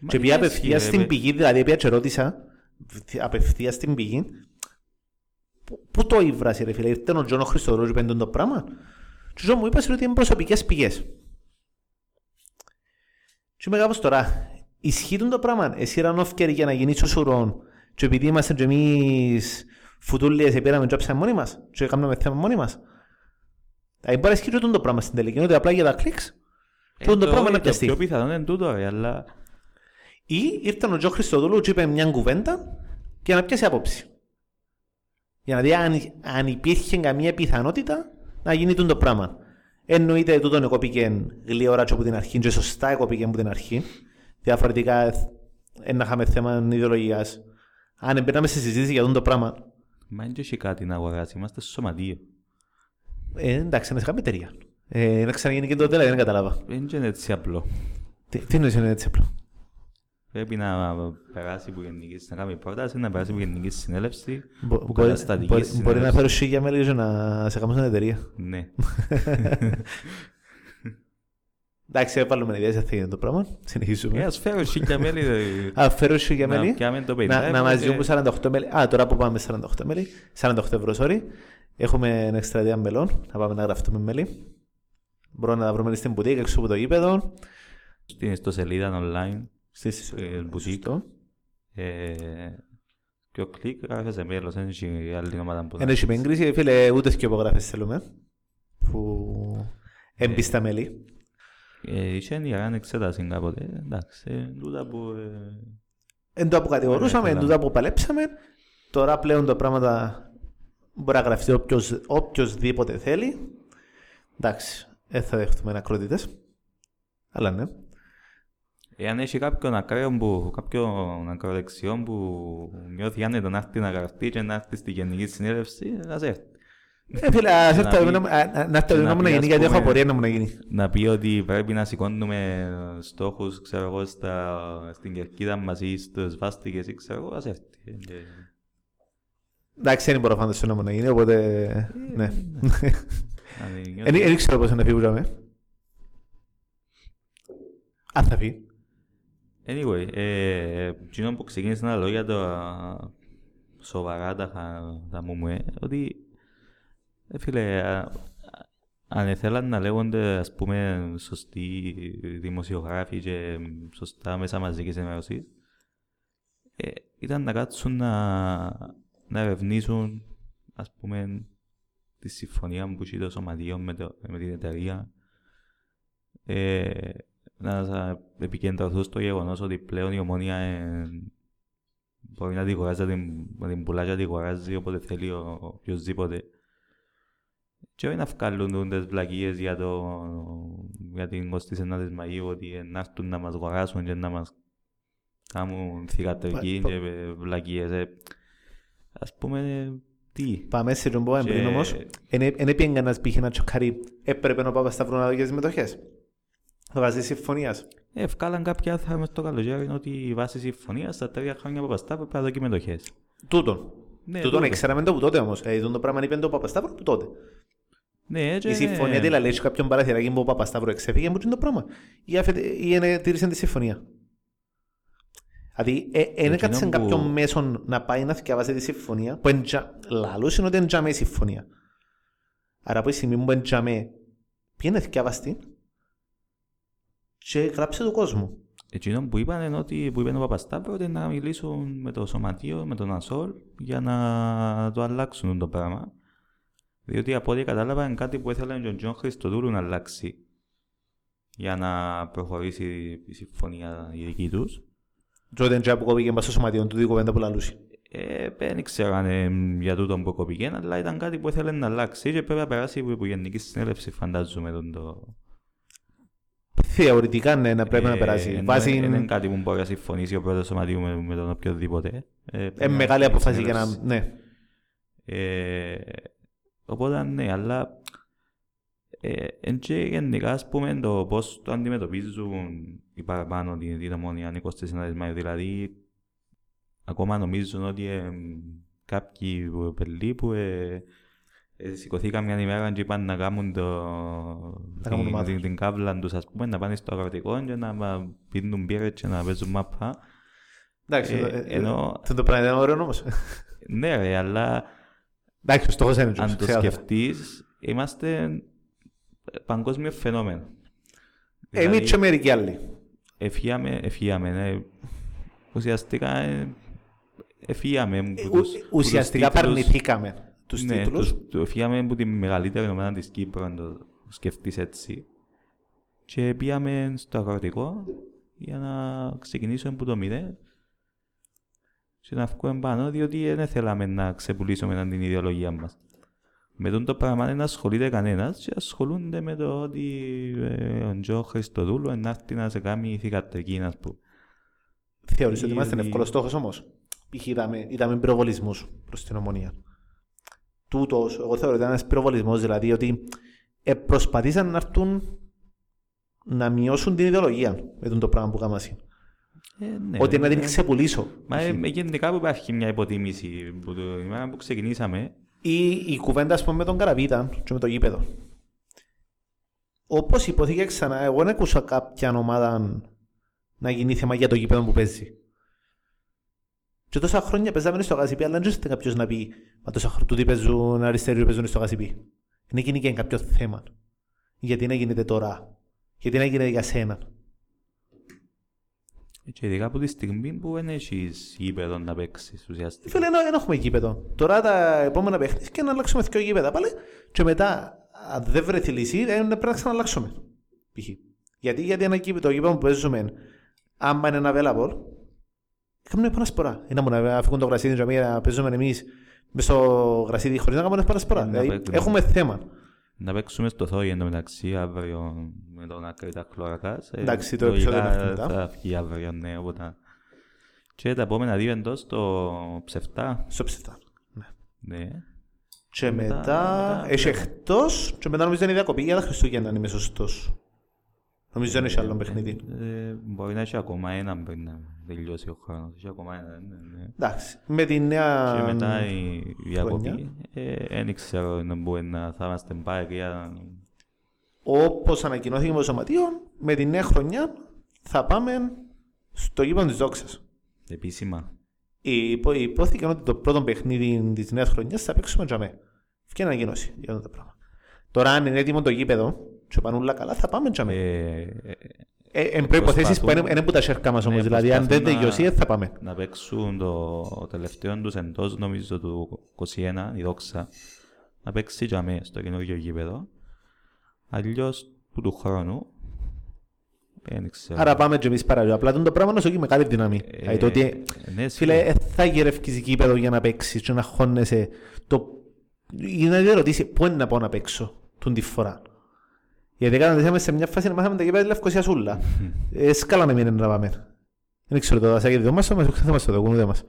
Μα Και πήγα είναι απευθείας ισχύει, στην ρε, πηγή, δηλαδή πήγα και ρώτησα απευθείας στην πηγή πού- Πού το ήβρασε ρε φίλε, ήρθε ο Τζόνος Χριστοδρός και πέντον το πράγμα και ο Τζόνος μου είπες ότι είναι προσωπικές πηγές και είμαι κάπως τώρα, ισχύει το πράγμα, εσύ ήταν όφκερη για να γίνεις ο σουρών και επειδή είμαστε και εμείς φουτούλιες πήραμε και άψαμε μόνοι μας και έκαναμε θέμα μόνοι μας Δηλαδή μπορεί να ισχύει και το πράγμα στην τελική, είναι ότι απλά για τα κλικς Ε, το πράγμα να το πιαστεί. πιο πιθανό είναι τούτο, ρε, αλλά Ή ήρθε ο Τζο Χριστοδούλου και είπε μια κουβέντα και να πιάσει άποψη. Για να δει αν, αν υπήρχε καμία πιθανότητα να γίνει τούτο το πράγμα. Εννοείται τούτον εγώ πήγε γλυόρα και από την αρχή και σωστά εγώ πήγε από την αρχή. Διαφορετικά δεν να είχαμε θέμα ιδεολογίας. Αν μπαίναμε σε συζήτηση για τούτο το πράγμα, μα δεν έχει κάτι να αγοράσει, είμαστε στο σωματείο. ε, εντάξει, να σε είχαμε εταιρεία. Ε, να ξαναγίνει και το τέλος, δεν κατάλαβα. Δεν είναι έτσι απλό. Τι, τι εννοείς είναι έτσι απλό; Πρέπει να περάσει που γενική να κάνει πρόταση, να περάσει που γενική συνέλευση, Μπο- που μπορεί, καταστατική μπορεί, μπορεί να συνέλευση. φέρω σίγια μέλη και να σε κάνω στην εταιρεία. Ναι. Εντάξει, έβαλουμε ιδέες αυτή είναι το πράγμα. Συνεχίζουμε. Ε, ας φέρω σίγια μέλη. ρε. Α, φέρω σου για Να μέλη. πιάμε το Να, 50 να μας ευρώ δίνουν 48 μέλη. Α, τώρα που πάμε 48 μέλη. 48 ευρώ, sorry. Έχουμε ένα εξτρατεία μελών. Να πάμε να γραφτούμε μέλη. Μπορούμε να τα βρούμε στην μπουτίκα έξω από το γήπεδο. Στην ιστοσελίδα online, Στις ε, μπουτίκ. Ε, και ο κλικ γράφεσαι μέλος, δεν έχει άλλη ομάδα που Ένα έχει έγκριση, φίλε, ούτες και υπογράφες θέλουμε. Που έμπιστα μέλη. Ε, Είχε ιεράν εξέταση κάποτε, εντάξει, ε, τούτα που... ε, Εν το αποκατηγορούσαμε, εν Ήθελα. τούτα που παλέψαμε. Τώρα πλέον τα πράγματα μπορεί να γραφτεί όποιος, οποιοσδήποτε θέλει. Εντάξει, δεν θα δεχτούμε ακρότητες. Αλλά ναι. Εάν έχει κάποιον ακραίο που, κάποιον ακροδεξιό που νιώθει άνετο να έρθει να γραφτεί και να έρθει στη γενική συνέλευση, ας έρθει. Ε, φίλε, ας Να έρθω πει- εγώ να- α, να- να έρθω εγώ να να μου πει, να γίνει, ας γιατί έχω πούμε, απορία να μου να γίνει. Να πει ότι πρέπει να σηκώνουμε στόχους, ξέρω εγώ, στα, στην κερκίδα μας ή στους βάστικες ή ξέρω εγώ, ας έρθει. Ε, και- Εντάξει, δεν μπορώ να φανταστώ να μου να γίνει, οπότε ναι. αν νιώθει- Δεν δεν ξέρω πώς να φύγουμε. Αν θα φύγει. Anyway, ε, εκείνο που ξεκίνησε να λέω για το σοβαρά τα, χα- τα μου ε, ότι ε, φίλε, α- α- αν ήθελαν να λέγονται ας πούμε σωστοί δημοσιογράφοι και σωστά μέσα μαζικής ενημέρωσης ε, ήταν να κάτσουν να, να ερευνήσουν ας πούμε τη συμφωνία που έχει το σωματείο με, το, με την εταιρεία. Ε, να σα- επικεντρωθούν στο γεγονός ότι πλέον η ομόνια ε, μπορεί να την αγοράζει, να την, να την πουλάει και να την αγοράζει όποτε θέλει ο οποιοσδήποτε. Και όχι να βγάλουν τις βλακίες για, το, για την 29η Μαΐου ότι ε, να έρθουν να μας αγοράσουν και να μας κάνουν θηγατρική Πα- και ε, βλακίες. Ε, ας πούμε, ε, τι. Πάμε σε τον πω πριν Και- όμως. Δεν έπιεν κανένας π.χ. να τσοκάρει. Έπρεπε να πάω στα βρούνα για τις μετοχές. Βάζεις συμφωνίας. Ε, βγάλαν κάποια άρθρα μες το καλοκαίρι ότι βάσει συμφωνίας στα τρία χρόνια από Παπασταύρου πρέπει να δώσει μετοχές. Τούτον. Ναι, Τούτον τούτο. ξέραμε το που τότε όμως. Ε, τούτο πράγμα είπε το Παπασταύρο που τότε. Ναι, έτσι. Η συμφωνία τι λέει, κάποιον παραθυράκι που ο Παπασταύρο εξέφυγε μου το πράγμα. Ή, αφε- ή είναι- τήρησε τη συμφωνία. Δηλαδή, ε, ε, Εκείνο έκατσε που- κάποιον μέσον να πάει να θυκευάσει τη συμφωνία που εντζα... λαλούς είναι ότι είναι τζαμέ η συμφωνία. Άρα από τη στιγμή που είναι τζαμέ, πήγαινε θυκευαστή και γράψε του κόσμου. Εκείνο που είπαν είναι ότι που είπε ο Παπασταύρου ότι να μιλήσουν με το σωματείο, με τον Ασόλ για να το αλλάξουν το πράγμα. Διότι από ό,τι κατάλαβα είναι κάτι που ήθελε και ο Τζον Χριστοδούλου να αλλάξει για να προχωρήσει η συμφωνία η δική τους. Και όταν τζάπου κόπηκε μπας στο σωματείο του δίκου κουβέντα που λαλούσε. Ε, δεν ήξερα αν είναι για τούτο που κοπήκε, αλλά ήταν κάτι που ήθελε να αλλάξει και πρέπει να περάσει από η Γενική Συνέλευση, φαντάζομαι. Τον το... Θεωρητικά ναι, να πρέπει να Ε, περάσει. ενώ Βάσει Δεν είναι κάτι που μπορεί να συμφωνήσει ο πρόεδρος σωματείου με, με τον οποιοδήποτε. Ε, πρέπει ε, να μεγάλη γίνει αποφάση για να. συνέλευση. Ναι. Ε, οπότε ναι, αλλά ε, εν και γενικά ας πούμε το πώς το αντιμετωπίζουν οι παραπάνω την, την ομόνια 24 Μαΐου. Δηλαδή ακόμα νομίζουν ότι ε, κάποιοι που- πελοί που ε, ε, σηκωθήκαν μια ημέρα και είπαν να κάνουν το, Να κάνουν την, ομάδα. την, την κάβλα τους ας πούμε να πάνε στο αγροτικό και να μα- πίνουν μπύρες και να παίζουν μάπα. Εντάξει, Ε, ε, ε, ενώ- αυτό το πράγμα είναι ωραίο όμως. Ναι ρε, αλλά Εντάξει, ο στόχος είναι αν τζος, το ξεκάθαρα. σκεφτείς, είμαστε παγκόσμιο φαινόμενο. Εμείς και μερικοί άλλοι. Εφύαμε, εφύαμε, ναι. Ουσιαστικά, ε, εφύαμε. που Ε, τους- ου- που τους Ουσιαστικά τίτλους- παρνηθήκαμε τους ναι, τίτλους. τους- το εφύαμε από τη μεγαλύτερη ομάδα της Κύπρου, αν το σκεφτείς έτσι. Και πήγαμε στο αγροτικό για να ξεκινήσουμε από το μηδέν και να βγούμε πάνω, διότι δεν θέλαμε να ξεπουλήσουμε την ιδεολογία μας. Με τον το πράγμα δεν ασχολείται κανένας και ασχολούνται με το ότι ε, ο Τζο Χριστοδούλου να έρθει να σε κάνει θηκατρική, ας πούμε. Θεωρείς ότι είμαστε Ήδη- εύκολος στόχος όμως; Π.χ. είδαμε, είδαμε πυροβολισμούς προς την ομονία; Τούτος, εγώ θεωρώ ότι ήταν ένας πυροβολισμός, δηλαδή ότι ε, προσπαθήσαν να έρθουν να μειώσουν την ιδεολογία με τον το πράγμα που κάναμε. Ε, ναι, ότι να την ε, ξεπουλήσω. Μα ε, ε, γενικά που υπάρχει μια υποτίμηση που το ημέρα που ξεκινήσαμε, Ή η κουβέντα, ας πούμε, με τον Καραβίτα και με το γήπεδο. Όπως υπόθηκε ξανά, εγώ δεν ακούσα κάποια ομάδα να γίνει θέμα για το γήπεδο που παίζει. Και τόσα χρόνια παίζαμε στο γασιπί, αλλά δεν ξέρετε κάποιος να πει «Μα τόσα χρόνια τούτοι παίζουν αριστεροί παίζουν στο γασιπί». Δεν έγινε και κάποιο θέμα. Γιατί να γίνεται τώρα. Γιατί να γίνεται για σένα. και ειδικά από τη στιγμή που δεν έχεις γήπεδο να παίξεις ουσιαστικά. Φίλε, δεν έχουμε γήπεδο. Τώρα τα επόμενα παιχνίδια και να αλλάξουμε δύο γήπεδα πάλι. Και μετά, αν δεν βρεθεί λύση, δεν πρέπει να ξαναλλάξουμε. Π.χ. Γιατί, γιατί ένα γήπεδο, το γήπεδο που παίζουμε, άμα είναι ένα available, κάνουμε επανασπορά. Είναι μόνο να φύγουν το γρασίδι και να παίζουμε εμείς μες στο γρασίδι χωρίς να κάνουμε επανασπορά. Ε, να Δηλαδή, παίξουμε. έχουμε θέμα. Να παίξουμε στο Θόη εντωμεταξύ αύριο με τον Ακρίτα Χλωρακάς. Ε, Εντάξει, το λογικά επεισόδιο είναι μετά. Θα βγει αύριο, ναι, οπότε... Και τα επόμενα δύο εντός στο ψευτά. Στο ψευτά. Ναι. Ναι. Και Μετά- μετά, μετά έχει βλέπουμε. εκτός και μετά νομίζω είναι η διακοπή για τα Χριστούγεννα, αν είμαι σωστός. Νομίζω δεν έχει άλλο παιχνίδι. Ε, μπορεί να έχει ακόμα ένα πριν να τελειώσει ο χρόνος. Έχει ακόμα ένα, ναι, ναι. Εντάξει, με τη νέα... Και μετά η διακοπή, χρονιά. ε, δεν ξέρω να μπορεί να θα είμαστε πάρει για... Όπως ανακοινώθηκε με το σωματείο, με τη νέα χρονιά θα πάμε στο γήπεδο της Δόξας. Επίσημα. Υπό, υπόθηκε ότι το πρώτο παιχνίδι της νέας χρονιάς θα παίξουμε τζαμέ. Φύγει ανακοινώση για αυτό το πράγμα. Τώρα αν είναι έτοιμο το γήπεδο και πάνε όλα καλά θα πάμε τζαμέ. Ε, Ε, εν προϋποθέσεις που προσπαθούν- είναι που τα σέρκα μας όμως. Ναι, δηλαδή αν δεν προσπαθούν να- τελειώσει δεν θα πάμε. να παίξουν το τελευταίο τους εντός νομίζω του 21, η δόξα, να παίξει για μέ στο καινούργιο γήπεδο. Αλλιώς που του χρόνου, δεν ξέρω. Άρα πάμε και εμείς παραλίγο. Απλά το πράγμα είναι όσο και μεγάλη δύναμη. Ε, Δηλαδή το ότι ναι, Φίλε, ε, θα γυρεύκεις γήπεδο για να παίξεις και να χώνεσαι. Το... Για να δεν ρωτήσει πού είναι να πάω να παίξω τον τη φορά. Γιατί κάναμε σε μια φάση να μάθαμε τα γήπεδα της Λευκοσίας ούλα. ε, σκάλα να μην να πάμε. Δεν ξέρω το δασάκι δεν μας, όμως δεν μας το δοκούν ούτε μας.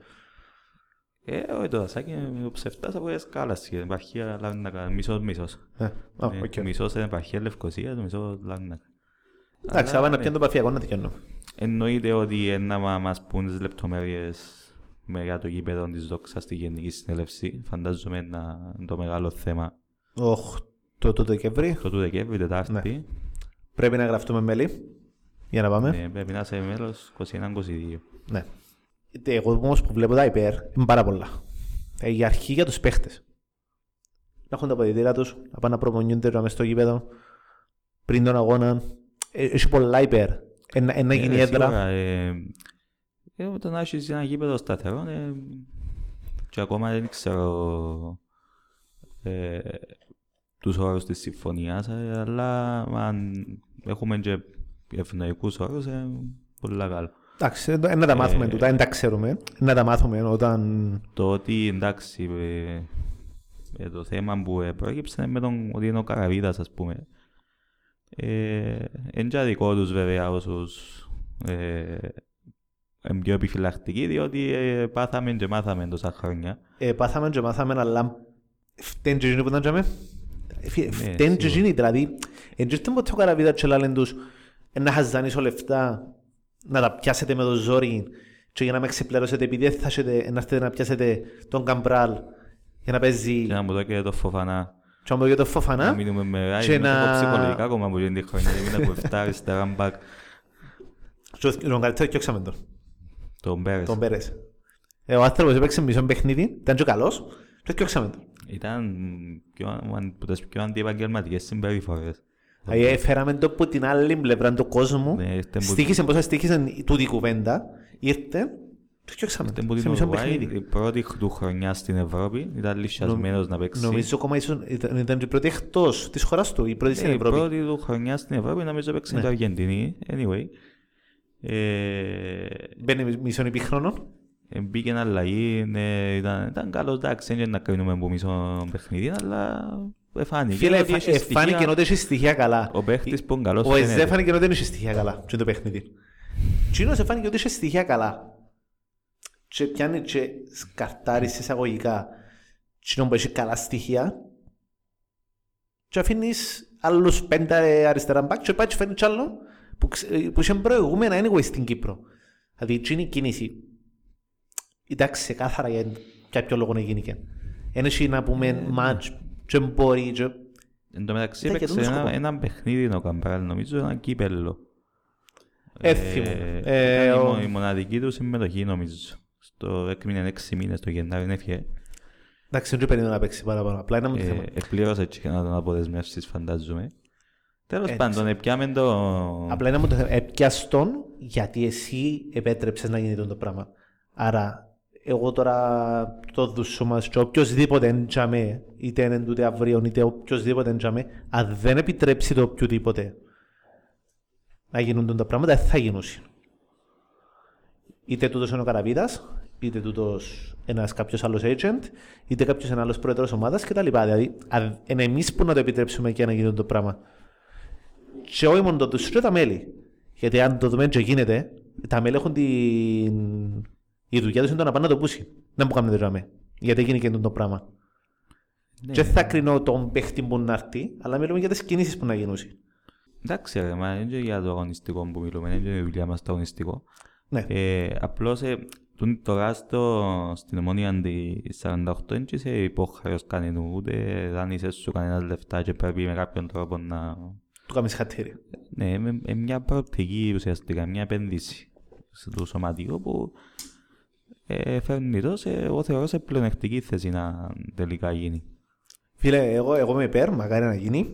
Ε, όχι το δασάκι, ο ψευτάς από εσκάλαση, την επαρχία Λάρνακα, μισός μισός. Ε, α, Ε, οκ. Μισός είναι επαρχία Λευκοσία, το μισό Λάρνακα. Εντάξει, θα Αλλά, πάμε να ναι. πιάνει το παφιακό να δικαιώνω. Εννοείται ότι ε, να μα- μας πούν τις λεπτομέρειες με για το γήπεδο της δόξας στη Γενική Συνέλευση. Φαντάζομαι να είναι το μεγάλο θέμα Οχ, το το Δεκέμβρη το του Δεκέμβρη, Τετάρτη. πρέπει να γραφτούμε μέλη για να πάμε. Ναι, πρέπει να είσαι μέλος 21-22. Ναι. Ε, Εγώ όμως που βλέπω τα υπέρ είναι πάρα πολλά. Ε, η αρχή για τους παίχτες. Να έχουν τα ποδητήρα τους, να πάνε να προπονιούνται να μες στο γήπεδο πριν τον αγώνα. Ε, Έχει πολλά υπέρ. Ένα, ένα Ε, γίνει ε, έδρα. σίγουρα, ε, ε, το να έχεις ένα γήπεδο σταθερό ε, και ακόμα δεν ξέρω ε, τους όρους της συμφωνίας ε, αλλά αν έχουμε και ευνοϊκούς όρους ε, πολύ καλό. Εντάξει, ε, να τα μάθουμε Ε, τούτα, δεν τα ξέρουμε. Να τα μάθουμε όταν... Το ότι εντάξει ε, ε, το θέμα που ε, προέκυψε με τον ότι είναι ο Καραβίδας ας πούμε Ε, Εν και δικό τους βέβαια όσους ε, είναι πιο επιφυλακτικοί, διότι ε, πάθαμε και μάθαμε τόσα χρόνια. Ε, πάθαμε και μάθαμε, αλλά φταίνει και εκείνοι που ήταν και με. Φταίνει και σίγουρα. εκείνοι, δηλαδή. Εν και ήρθαν ποτέ ο καραβίδα και λένε τους «Ε, να χαζανίσω λεφτά, να τα πιάσετε με το ζόρι και για να με ξεπληρώσετε επειδή δεν θα έχετε να έρθετε να πιάσετε τον Καμπράλ για να παίζει Και να μου το και το φοφανά. και να μου το το Να φοφανά μείνουμε με και και να- ψυχολογικά ακόμα που γίνει τη χρονιά. Έμεινα από 7 αριστερά μπακ. και τον καλύτερο διώξαμε τον, Τον Πέρες. τον Πέρες. Ε, Ο άνθρωπος έπαιξε μισό παιχνίδι, ήταν και καλός και διώξαμε τον. Ήταν πιο, από τις πιο αντιεπαγγελματικές συμπεριφορές. Δηλαδή, έφεραμε το από την άλλη πλευρά του κόσμου. Ναι, ήρθε που- Στήχησε πόσα στήχησε τούτη η κουβέντα. Ήρθε και διώξαμε Ήταν τον που σε την μισό Ουρουάη, παιχνίδι. η πρώτη του χρονιά στην Ευρώπη, ήταν λυσιασμένος να παίξει. Νομίζω ακόμα ίσως ήταν, ήταν και η πρώτη εκτός της χώρας του, η πρώτη στην Ε, Η Ευρώπη. πρώτη του χρονιά στην Ευρώπη νομίζω παίξει Ναι. την Αργεντινή. Anyway. Ε, Μπαίνει μισό υπήχρονο. Ε, μπήκε ένα αλλαγή, ναι, ήταν, ήταν καλός, εντάξει, δεν είναι να κρίνουμε από μισό παιχνίδι, αλλά εφάνηκε. Φίλε, ότι εφα- έχει στοιχεία. εφάνηκε ότι έχει στοιχεία καλά. Ο παίχτης που είναι καλός Ο φαίνεται. Εζέ φάνηκε ότι δεν είχε στοιχεία καλά. Και το παιχνίδι. Τσίνος εφάνηκε ότι είχε στοιχεία καλά. Και πιάνει και σκαρτάρεις σε εισαγωγικά. Τσίνο που έχει καλά στοιχεία. Και αφήνεις άλλους πέντε αριστερά μπακ και πάει και φέρνει κι άλλο που, ξε- που είχε προηγούμενα anyway στην Κύπρο. Δηλαδή τσίνη η κίνηση. Ήταν ξεκάθαρα για για ποιο λόγο να γίνει και. Ένα έχει να πούμε match και μπορεί και Εν τω μεταξύ Ήταν και έπαιξε τον ένα, σκοπό. ένα παιχνίδι ο Καμπράλ, νομίζω ένα κύπελλο. Έθιμο. Ε, Ε, ήταν η ο- μο- η μοναδική του συμμετοχή νομίζω. Στο έκμηνε 6 μήνες το Γενάρη έφυγε. Εντάξει, δεν περίμενα να παίξει παραπάνω. Απλά είναι μου το θέμα. Ε, Εκπλήρωσε και να τον αποδεσμεύσεις φαντάζομαι. Τέλος Έτσι. πάντων, επιάμε το... Απλά είναι μου το θέμα. Επιάστον γιατί εσύ επέτρεψες να γίνει αυτό το πράγμα. Άρα, εγώ τώρα το δούσο μας και οποιοςδήποτε εντιαμε, είτε είναι τούτε αύριο, είτε οποιοςδήποτε εντιαμε, αν δεν επιτρέψει το οποιοδήποτε να γίνουν τα πράγματα, δεν θα γίνουν. Είτε τούτος είναι ο Καραβίδας, είτε τούτος ένας κάποιος άλλος agent, είτε κάποιος ένας άλλος πρόεδρος ομάδας κτλ. Δηλαδή, αν είναι εμείς που να το επιτρέψουμε και να γίνει το πράγμα. Και όχι μόνο το τους και τα μέλη. Γιατί αν το δούμε και γίνεται, τα μέλη έχουν την... Η δουλειά τους είναι το να πάνε να το πούσει. Να μου κάνουν το τζάμε. Γιατί έγινε και το πράγμα. Ναι. Και δεν θα κρίνω τον παίχτη που να έρθει, αλλά μιλούμε για τις κινήσεις που να γίνουν. Εντάξει ρε, μα είναι και για το αγωνιστικό που μιλούμε, είναι και η δουλειά μας το αγωνιστικό. Ναι. Ε, απλώς ε, τούν- τώρα στο, στην ομόνια αντι 48 δεν είσαι υπόχρεος κανένου, ούτε δάνεισες σου κανένας λεφτά και πρέπει με κάποιον τρόπο να... Του κάνεις χατήρι. Ναι, με, με μια προοπτική ουσιαστικά, μια επένδυση στο σωματείο που ε, φέρνει τόσο, εγώ θεωρώ σε πλεονεκτική θέση να τελικά γίνει. Φίλε, εγώ, εγώ είμαι υπέρ, μακάρι να γίνει.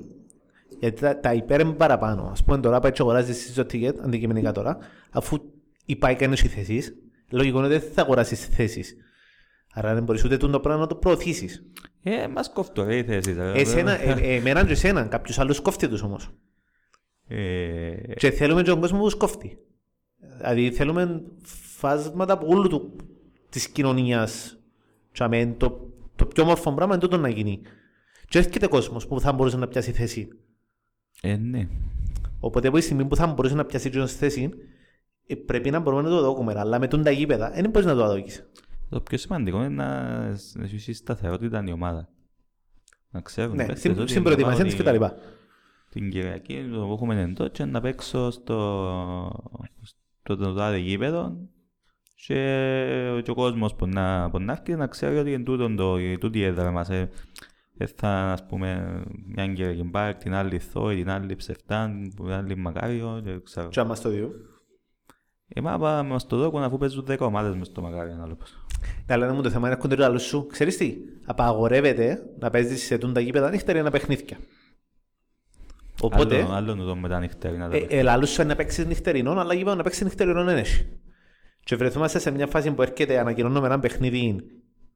Γιατί τα, τα υπέρ είναι παραπάνω. Α πούμε τώρα πάει και αγοράζεις season ticket, αντικειμενικά τώρα, αφού υπάρχει κανένα οι θέσει, λογικό είναι ότι δεν θα αγοράσεις θέσεις. Άρα δεν μπορείς ούτε το πράγμα να το προωθήσεις. Ε, μας κόφτω ρε οι θέσεις. ρε. Εσένα, ε, εμένα και εσένα, κάποιο άλλο κόφτει τους όμως. Ε, Και θέλουμε και τον κόσμος που τους κόφτει. Δηλαδή θέλουμε φάσματα από όλου του της κοινωνίας. Και αμέ, το, το πιο όμορφο πράγμα είναι τούτο να γίνει. Και έρχεται κόσμος που θα μπορούσε να πιάσει θέση. ε, ναι. Οπότε από τη στιγμή που θα μπορούσε να πιάσει και θέση, ε, πρέπει να μπορούμε να το δούμε. Αλλά με τον τα γήπεδα, δεν μπορείς να το αδόκεις. Το πιο σημαντικό είναι να να έχει σταθερότητα η ομάδα. Να ξέρουν οι Ναι, παίκτες στην, ότι στην είναι προετοιμασίας της ότι και τα λοιπά. Την Κυριακή που έχουμε εντό και να παίξω στο, στο το τάδε γήπεδο και, και ο κόσμος που να, που να έρχεται να ξέρει ότι είναι τούτο το, η τούτη η έδρα μας. Ε, ε, θα, ας πούμε, μια Κυριακή Μπάρκ, την άλλη Θόη, την άλλη Ψεφτάν, την άλλη Μακάριο, και ξέρω. Και άμα στο δύο. Ε, μα πάμε στο δόκο αφού παίζουν 10 ομάδες μες στο Μακάριο, να λέω πως. Ναι, αλλά να μου το θέμα είναι έρχονται το άλλο σου. Ξέρεις τι, απαγορεύεται να παίζεις σε τούν τα γήπεδα νύχτερη να παιχνίδια. Οπότε, Άλλο, άλλο να το με τα νυχτερινά τα Ε, παιχνίδια. ε, λαλούς σου είναι να παίξεις νυχτερινό, αλλά είπαμε να παίξεις νυχτερινό δεν έχει. Και βρεθούμαστε σε μια φάση που έρχεται, ανακοινώνουμε ένα παιχνίδι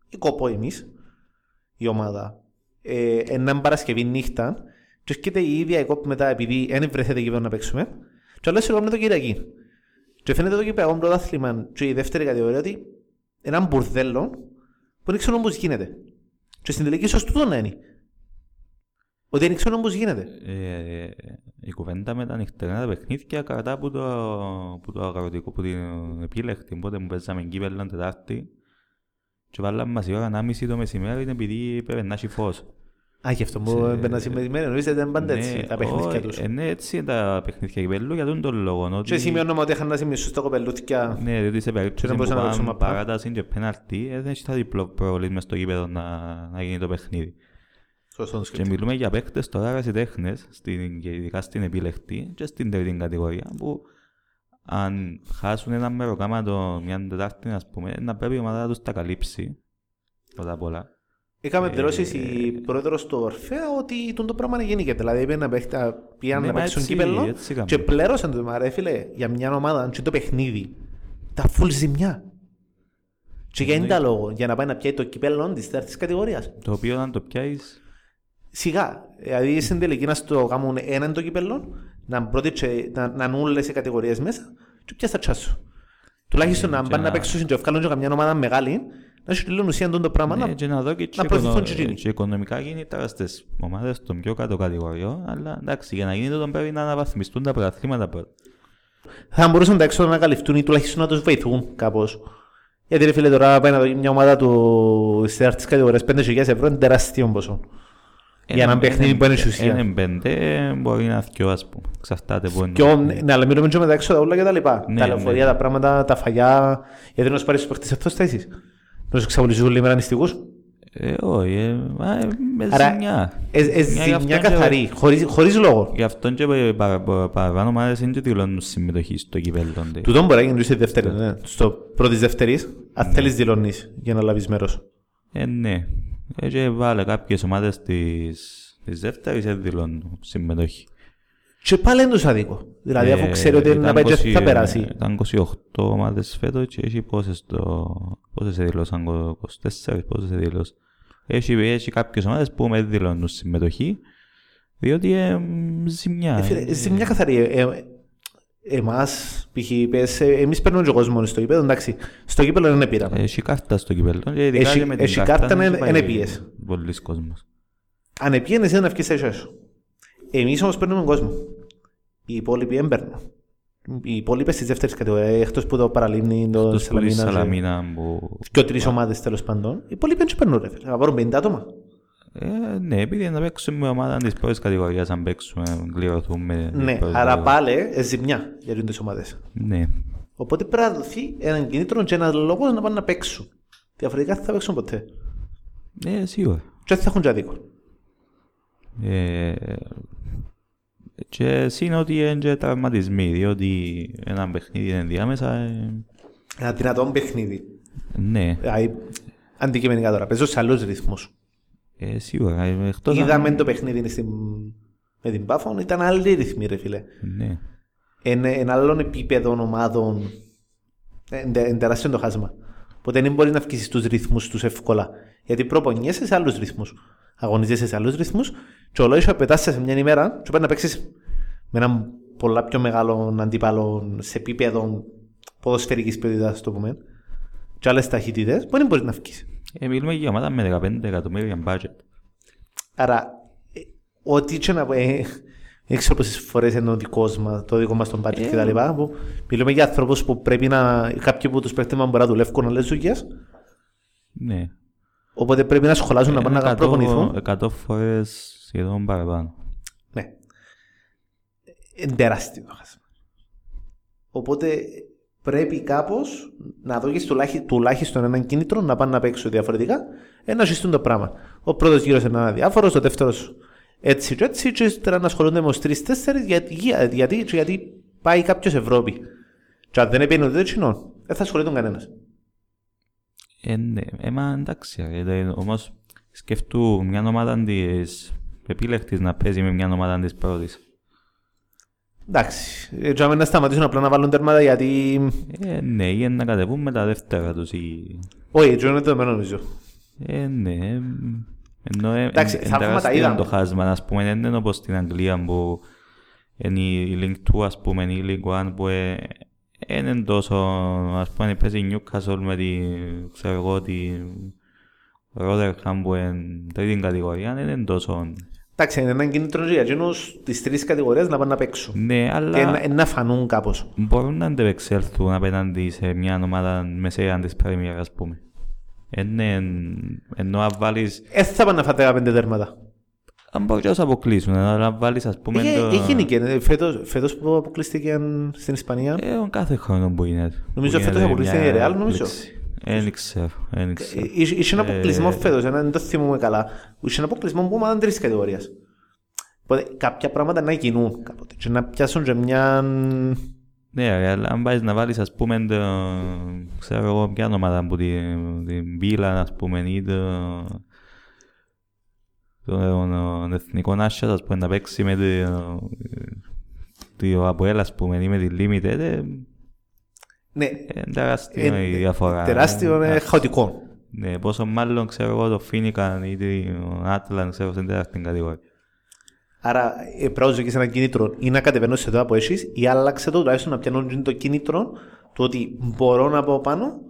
η κοπό εμείς, η ομάδα, ε, έναν Παρασκευή νύχτα και έρχεται η ίδια η κόπη μετά επειδή δεν βρεθέται γήπεδο να παίξουμε και άλλο συγγνώμη το Κυριακή. Και φαίνεται το κυπέαγο πρωτάθλημα και η δεύτερη κατηγορία ότι ένα μπουρδέλο που δεν ξέρω πώς γίνεται. Και στην τελική ίσως τούτο να είναι. Ότι δεν ξέρω πώς γίνεται. Ε, η κουβέντα με τα νυχτερινά τα παιχνίδια κρατά από το, που το αγροτικό, που την επίλεκτη. Οπότε μου παίζαμε κύπελλον Τετάρτη και βάλαμε μας η ώρα 1.30 το μεσημέρι επειδή πρέπει να έχει φως. Α, γι' αυτό μου έμπαινα σημερινή, νομίζω ότι ήταν πάντα Ναι, έτσι τα παιχνίδια ω, τους. ε, Ναι, έτσι είναι τα παιχνίδια κυπέλλου για τον τον λόγο. ότι- Και σημειώνουμε ότι είχαν να σημειώσουν στο κοπελούθια. Ναι, διότι σε περίπτωση δεν που μπορούσαν να παίξουν πάμε μαπά. παράταση και πέναλτι, ε, δεν έχει τα διπλό προβολής μες στο γήπεδο να, να γίνει το παιχνίδι. Σωστό το Και σκέφτομαι. μιλούμε για παίκτες τώρα ερασιτέχνες, στην, και ειδικά στην επιλεκτή και στην τρίτη κατηγορία, που αν χάσουν ένα μεροκάματο μια τετάρτη, ας πούμε, να πρέπει η ομάδα να τους τα καλύψει. Πρώτα απ' όλα. Είχαμε Ε, δηλώσεις η πρόεδρος του Ορφέα ότι τον το πράγμα είναι γενικέ. Δηλαδή είπε να παίχει- να πήγαν Ναι, να μα παίξουν έτσι- κύπελλο έτσι κάνουμε. και πλέρωσαν το μα ρε φίλε για μια ομάδα αν και το παιχνίδι τα full ζημιά. Και για Ναι. είναι τα λόγο, για να πάει να πιάει το κύπελλο της τέταρτης κατηγορίας. Το οποίο αν το πιάσεις, Σιγά, δηλαδή στην τελική να στο κάνουν έναν το κύπελλο, να πρώτη και να, να είναι όλες οι κατηγορίες μέσα και πιάσεις τα τσάσου. Τουλάχιστον να και πάνε να να- παίξουν και βγάλουν και καμιά ομάδα μεγάλη, να έχει τελείως ουσία το πράγμα. ναι, να- και να δω και, να προωθηθούν οικονο- και εκείνοι. και οικονομικά κίνητρα στις ομάδες των πιο κάτω κατηγοριών, αλλά εντάξει, για να γίνει το πρέπει να αναβαθμιστούν τα πρωταθλήματα πρώτα. θα μπορούσαν τα έξοδα να καλυφθούν ή τουλάχιστον να τους βοηθούν κάπως. Γιατί ρε φίλε τώρα πάει να δω μια ομάδα του στις τέταρτης κατηγορίας 5.000 ευρώ είναι τεράστιο ποσό. Για ένα παιχνίδι που είναι η ουσία. Είναι πέντε, μπορεί να είναι δυο, ας πούμε. Εξαρτάται που είναι. Και ο- ναι, αλλά μιλούμε και με τα έξοδα όλα και τα λοιπά. Ναι, τα λεωφορεία, ναι. τα πράγματα, τα φαγιά. Γιατί να σου πάρεις τους παίχτες αυτός θέσεις. Να σου εξαπολυζούν λίγο νηστικούς. Ε, όχι, ε, μα, ε, με Άρα, ζημιά. Ε, ε, Μια γι' ζημιά αυτόν και- καθαρή, χωρίς, χωρίς λόγο. Γι' αυτόν και πα- πα- πα- παραπάνω ομάδες είναι και δηλώνουν συμμετοχή στο κυπέλλο. ντε. Τούτο μπορεί να γίνει στη δεύτερη, ναι. Στο πρώτης δεύτερης, Ναι. αν θέλεις δηλώνεις για να λάβεις μέρος. Ε, ναι. Ε, και βάλε κάποιες ομάδες της, της δεύτερης δεν δηλώνουν συμμετοχή. Και πάλι είναι τους άδικο. Δηλαδή αφού Ε, ξέρει ότι ήταν να πάει και 20 θα περάσει. Ήταν 28 ομάδες φέτος και έχει πόσες το... Πόσες εδηλώσαν, 24, πόσες εδηλώσαν. Έχει, έχει κάποιες ομάδες που με δηλώνουν συμμετοχή, διότι ε, μ, ζημιά. Ε, φίλε, Ζημιά καθαρή. Ε, ε, εμάς, π.χ. πες, ε, εμείς παίρνουμε και κόσμος στο γήπεδο, εντάξει. Στο γήπεδο δεν πήραμε. Έχει κάρτα στο κυπέλλο. και ειδικά Έχει- και με την έχει κάρτα, δεν ναι, έχει πάει εν επίες. Πολλής κόσμος. Αν επίενες είναι να βγεις έξω έσω. Εμείς όμως παίρνουμε κόσμο. Οι υπόλοιποι δεν παίρνουν. Οι υπόλοιποι στις δεύτερες κατηγορίες, εκτός που το παραλίμνη, το Αυτός που είναι στη Σαλαμίνα και- Σαλαμίνα που... και τρεις ομάδες τέλος πάντων, οι υπόλοιποι δεν παίρνουν ρε φίλε. Θα πάρουν 50 άτομα. Ε, ναι, επειδή να παίξουμε με ομάδα της πρώτης κατηγορίας, αν παίξουμε, κληρωθούμε. Ναι, την πρώτη άρα κατηγορία. πάλι ε, ζημιά για τις ομάδες. Ναι. Οπότε πρέπει να δοθεί έναν κινήτρο και ένας λόγος να πάνε να παίξουν. Διαφορετικά δεν θα παίξουν ποτέ. Ναι, σίγουρα. Και δεν θα έχουν και αδίκο. Ε, και συν ότι είναι και τραυματισμοί, διότι ένα παιχνίδι είναι ενδιάμεσα. Ε, Ένα δυνατό παιχνίδι. ναι, Δηλαδή, αντικειμενικά τώρα, παίζω σε άλλους ρυθμούς. Ε, σίγουρα. ε, Εκτός αν- Είδαμε το παιχνίδι στην... με την Πάφων, ήταν άλλη ρυθμή ρε φίλε. Ναι. Είναι ένα άλλο επίπεδο ομάδων. Είναι τεράστιο το χάσμα. Οπότε δεν μπορείς να βγει στους ρυθμούς τους εύκολα. Γιατί προπονιέσαι σε άλλους ρυθμούς. Αγωνίζεσαι σε άλλους ρυθμούς και ο Λόισο πετάσαι σε μια ημέρα και πάει να παίξεις με έναν πολλά πιο μεγάλο αντίπαλο σε επίπεδο ποδοσφαιρικής ποιότητας, το πούμε. Και άλλες ταχύτητες, που δεν μπορείς να βγεις. Ε, μιλούμε για ομάδα με 15 εκατομμύρια budget. Άρα, ε, ό,τι και να πω, ε, δεν ξέρω πόσες φορές είναι ο δικός μας, το δικό μας τον budget Ε, και τα λοιπά, που μιλούμε για ανθρώπους που πρέπει να, κάποιοι που τους παίχτες μας μπορεί να δουλεύουν άλλες δουλειές, Ναι. οπότε πρέπει να σχολάζουν να πάνε Είναι να προπονηθούν. 100 φορές σχεδόν παραπάνω. Ναι. Είναι τεράστιο το χάσμα. Οπότε πρέπει κάπως να δώσεις τουλάχιστον, τουλάχιστον έναν κίνητρο να πάνε να παίξουν διαφορετικά, ε, να ζητούν το πράγμα. Ο πρώτος γύρος είναι ένα διάφορος, ο δεύτερος έτσι και έτσι, και ύστερα να ασχολούνται με τους τρεις-τέσσερις, γιατί, για- γιατί, και γιατί πάει κάποιος Ευρώπη. Και αν δεν επένει ούτε τσινόν, δεν θα ασχολείται κανένας. Ε, ναι, ε, μα εντάξει, ε, δε, όμως σκεφτού μια ομάδα της επίλεκτης να παίζει με μια ομάδα της πρώτης. Εντάξει, έτσι να σταματήσουν απλά να βάλουν τέρματα γιατί... Ε, ναι, ή να κατεβούν με τα δεύτερα τους ή... Όχι, έτσι είναι δεδομένο νομίζω. Ε, ναι, ε, ενώ ε, Εντάξει, ε, θα πούμε τα τεράστιο είδαμε. το χάσμα, ας πούμε, δεν είναι όπως στην Αγγλία που είναι η Link 2, ας πούμε, η League 1 που ε, δεν είναι τόσο, ας πούμε, παίζει η Newcastle με τη, ξέρω εγώ, τη Rotherham που είναι τρίτη κατηγορία, δεν είναι τόσο... Εντάξει, είναι έναν κίνητρο για εκείνους τις τρεις κατηγορίες να πάνε να παίξουν. Ναι, Και αλλά να, να φανούν κάπως. μπορούν να αντεπεξέλθουν απέναντι σε μια ομάδα μεσαία της Πρέμιερ, ας πούμε. Είναι, ενώ αν βάλεις, Ε, θα πάνε να φάτε πέντε τέρματα. αν μπορείς να τους αποκλείσουν, αλλά αν βάλεις ας πούμε Είχε- το... Έγινε και ε, φέτος, φέτος που αποκλείστηκε στην Ισπανία. Ε, ο κάθε χρόνο που είναι. Νομίζω που φέτος γίνεται αποκλείστηκε μια η Real, νομίζω. έκπληξη. Ε, Δεν ξέρω, δεν Ε, ξέρω. Είχε είχε ένα αποκλεισμό Ε, φέτος, ένα, δεν το θυμούμαι καλά. Είχε ένα αποκλεισμό που ομάδα τρεις κατηγορίας. Οπότε κάποια πράγματα να γίνουν κάποτε και να πιάσουν και μια... Ναι, ρε, αλλά αν πάεις να βάλεις ας πούμε το, ξέρω εγώ ποια ομάδα που την, την Μπίλα ας πούμε ή το, τον, τον εθνικό Νάσια ας πούμε να παίξει με το, το Αποέλ ας πούμε ή με τη Limited ε, Ναι, ε, τεράστιο ε, η διαφορά. τεράστιο, Ε, είναι χαοτικό. Ναι, πόσο μάλλον ξέρω εγώ το Φίνικαν ή το Άτλαν ξέρω στην τεράστια κατηγορία. Άρα ε, πρέπει να ζητήσεις ένα κίνητρο ή να κατεβαίνω σε το που έχεις ή άλλαξε το τουλάχιστον να πιάνω το κίνητρο του ότι μπορώ να πάω πάνω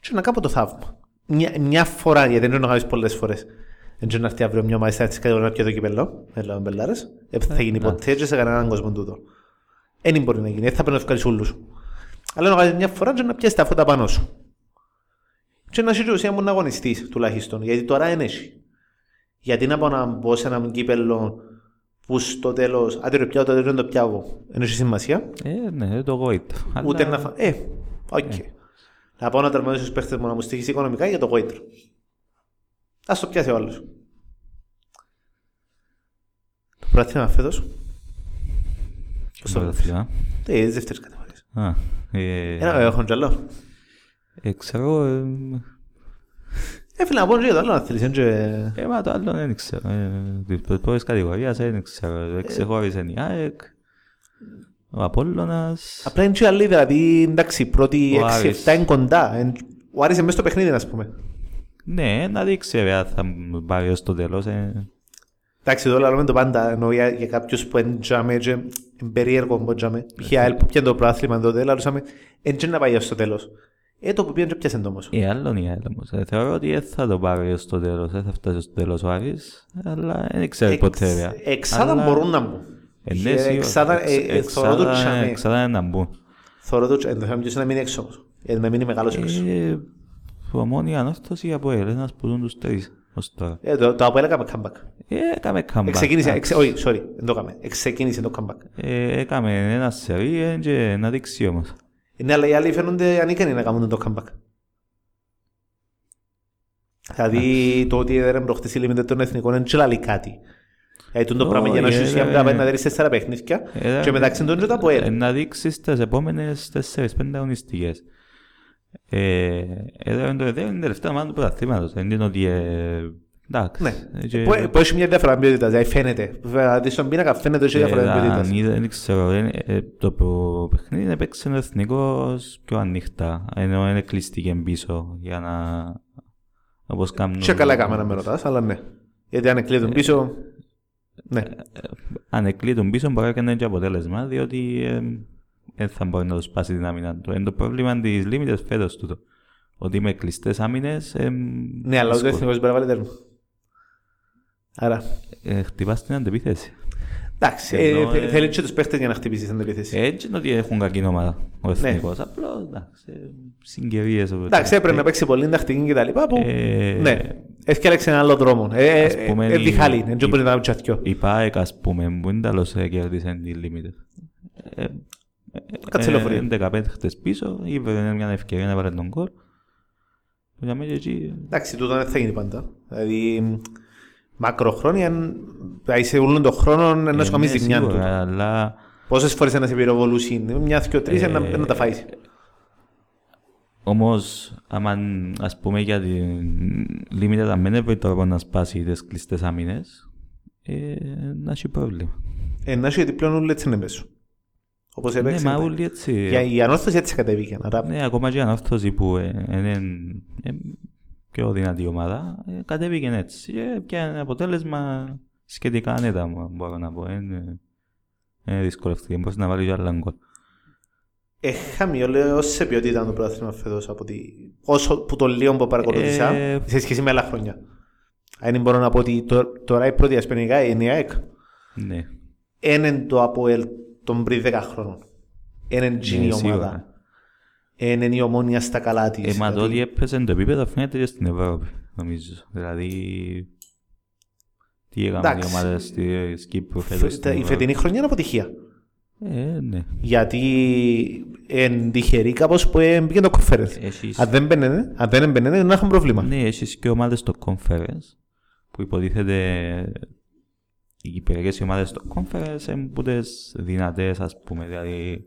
και να κάνω το θαύμα. Μια, μια φορά, γιατί δεν είναι να κάνεις πολλές φορές. Δεν ξέρω να έρθει αύριο μια ομάδα της κατηγορία να πιω το κυπέλλο, έλα με μπελάρες. Ε, θα γίνει ποτέ και σε κανέναν κόσμο τούτο. Δεν μπορεί να γίνει, δεν θα πρέπει να ευκάλεις όλους. Αλλά να κάνεις μια φορά και να πιάσεις τα φώτα πάνω σου. Και να έχει και ουσία μου να αγωνιστείς τουλάχιστον, γιατί τώρα δεν έχει. Γιατί να πάω να μπω σε έναν κύπελλο που στο τέλος, άντε ρε πιάω το τέλος δεν το πιάω, δεν έχει σημασία. Ε, ναι, το γόητρο. Ούτε να φα... Ε, οκ. Να πάω να τερματίσω στους παίχτες μου να μου στοιχήσει οικονομικά για το γόητρο. Ας το πιάσει ο άλλος. Το πρωτάθλημα φέτος, Πώς το πρωτάθλημα. ε, τις δεύτερες κατηγορίες. Α, ε, Ένα έχω κι άλλο. ε, ξέρω, ε, Ε, φίλε, να πω και για το άλλο να θέλεις. είναι και- ε, μα το άλλο δεν ξέρω. Ε, Τις πρώτες κατηγορίες δεν ξέρω. Ε, Ξεχώρισε η ΑΕΚ, ο Απόλλωνας. Απλά είναι και άλλοι, δηλαδή, εντάξει, πρώτοι Ο 6-7 Άρης. είναι κοντά. Εν- Ο Άρης είναι μέσα στο παιχνίδι, ας πούμε. Ναι, να δείξει ρε, αν θα μου πάρει ως το τέλος. Ε. Εντάξει, εδώ λέμε το πάντα, εννοώ για, για κάποιους που είναι τζάμε και είναι περίεργο που τζάμε. Είχε ΑΕΛ που πιάνε το πράθλημα τότε, αλλά λούσαμε, εν και να πάει ως το τέλος. Ε, το που πιάνε και πιάσε το όμως. Ε, άλλον η ΑΕΚ όμως. Ε, Θεωρώ ότι δεν θα το πάρει ως το τέλος. Δεν θα φτάσει στο τέλος ο Άρης. Αλλά δεν ξέρει ποτέ. ρε. Εξάδα Αλλά- μπορούν να μπουν. Ε, ναι, Ε, σίγουρα. Εξάδα, ε, Εξ- ε, θωρώ το εξάδα- τζάμε. Εξάδα είναι να μπουν. Θωρώ το τζάμε. Το θέμα ποιος είναι να μείνει έξω όμως. Ε, να μείνει μεγάλος έξω. Ε, Ομόνια ανόρθωση ή από ελ, ένας που δουν τους τρεις ως τώρα. Ε, το, το Αποέλ έκαμε comeback. Ε, έκαμε comeback. Εξεκίνησε, εντάξει. εξε, όχι, sorry, δεν το έκαμε. Εξεκίνησε το comeback. Ε, έκαμε ένα σερί ε, και να δείξει όμως. Ναι, αλλά οι άλλοι φαίνονται ανίκανοι να κάνουν το comeback. Δηλαδή το ότι δεν προχτές η Limited των εθνικών είναι και λαλεί κάτι. Δηλαδή το πράγμα για να Όχι, σου ε, ουσία ε, πρέπει να δεις τέσσερα παιχνίδια Ε, και μεταξύ των και τα ε, ΑΠΟΕΛ. Να δείξεις τις επόμενες 4-5 αγωνιστικές. Ε, Εδώ είναι το εδώ είναι η τελευταία ομάδα του πρωταθλήματος. Δεν είναι ότι... ε, Εντάξει. Ναι, Ε, και- που, που έχει μια διαφορά ποιότητας, δηλαδή φαίνεται. Δηλαδή στον πίνακα φαίνεται ότι έχει ε, διαφορά αν ποιότητας. είδα- Δεν ξέρω. ε, ε, Το προ- παιχνίδι έπαιξε ο εθνικός πιο ανοιχτά. Ενώ είναι κλειστήκε πίσω για να... Όπως κάνουν... Και καλά έκαμε να με ρωτάς, αλλά ναι. Γιατί αν εκλείδουν πίσω, ναι. αν εκλείτουν πίσω μπορεί να είναι και αποτέλεσμα, διότι ε, δεν θα μπορεί να το σπάσει την άμυνα του. Είναι το πρόβλημα της Limited φέτος τούτο. Ότι με κλειστές άμυνες ε, Ναι, αλλά ο δύσκολο. εθνικός μπορεί να βάλει τέρμα. Άρα, ε, χτυπάς την αντεπίθεση. εντάξει, Ενώ, ε, ε, θέλει και τους παίχτες για να χτυπήσεις την επίθεση. Έτσι είναι ότι έχουν κακή ομάδα ο εθνικός. Απλώς εντάξει, ε, συγκαιρίες. Ναι. Εντάξει, έπρεπε να παίξει πολύ τακτική και τα λοιπά που, Ε, ναι, έφτιαξε ένα άλλο δρόμο. Ε, Ας ε, πούμε, ε, η- διχάλει, δεν η- μπορεί να κάνει τσαθιό. Η ΠΑΕΚ ας πούμε που είναι τέλος ε, κέρδισε τη Limited. Ε, Κάτσε λεωφορείο. ε, 15 χτες πίσω, είπε μια ευκαιρία να βάλει τον κόλ. Για μένα και εκεί Εντάξει, τούτο δεν θα γίνει πάντα. Δηλαδή, μακροχρόνια, δηλαδή σε όλον τον χρόνο ενώ σου Ε, κάνεις ναι, ζημιά σίγουρα, του. Αλλά Πόσες φορές να σε πυροβολούσει, μιας, δυο, τρεις, Ε, να να τα φάεις. όμως, άμα ας πούμε για την Limited αν δεν έπρεπε τώρα να σπάσει τις κλειστές άμυνες, ε, να έχει πρόβλημα. Ε, να σου γιατί πλέον όλοι έτσι είναι μέσα. Όπως Ναι, έπαιξε. μα τα- όλοι έτσι. Για η ανόρθωση έτσι κατέβηκε. Άρα, Ναι, ακόμα και η ανόρθωση που ε, είναι ε, πιο δυνατή ομάδα, ε, κατέβηκε έτσι. Και πια αποτέλεσμα σχετικά ανέτα, μπορώ να πω. Είναι, είναι δυσκολευτική. Μπορείς να βάλεις άλλα γκολ. ε, χαμηλό σε ποιότητα το πρόθυμα φέτος από τη... όσο που το λίγο που παρακολούθησα Ε, σε σχέση με άλλα χρόνια. Αν μπορώ να πω ότι τω- τώρα η πρώτη ασπενικά είναι η ΑΕΚ. Ναι. Είναι το ΑΠΟΕΛ των πριν 10 χρόνων. Είναι εκείνη η Ναι, σίγουρα. ομάδα. Είναι η ομόνια στα καλά της. Ε, μα το Δηλαδή, ότι έπαιζε το επίπεδο φαίνεται και στην Ευρώπη, νομίζω. Δηλαδή, τι έκαναν οι Εντάξει. ομάδες της Κύπρου φε- φέτος στην τα- Η Ευρώπη. φετινή χρονιά είναι αποτυχία. Ε, ναι. Γιατί είναι τυχερή κάπως που ε, μπήκε το conference. Έχεις, Αν δεν μπαίνανε, αν δεν μπαίνανε, δεν έχουν πρόβλημα. ναι, έχεις και ομάδες στο conference, που υποτίθεται οι κυπριακές ομάδες στο conference είναι που τις δυνατές, ας πούμε, δηλαδή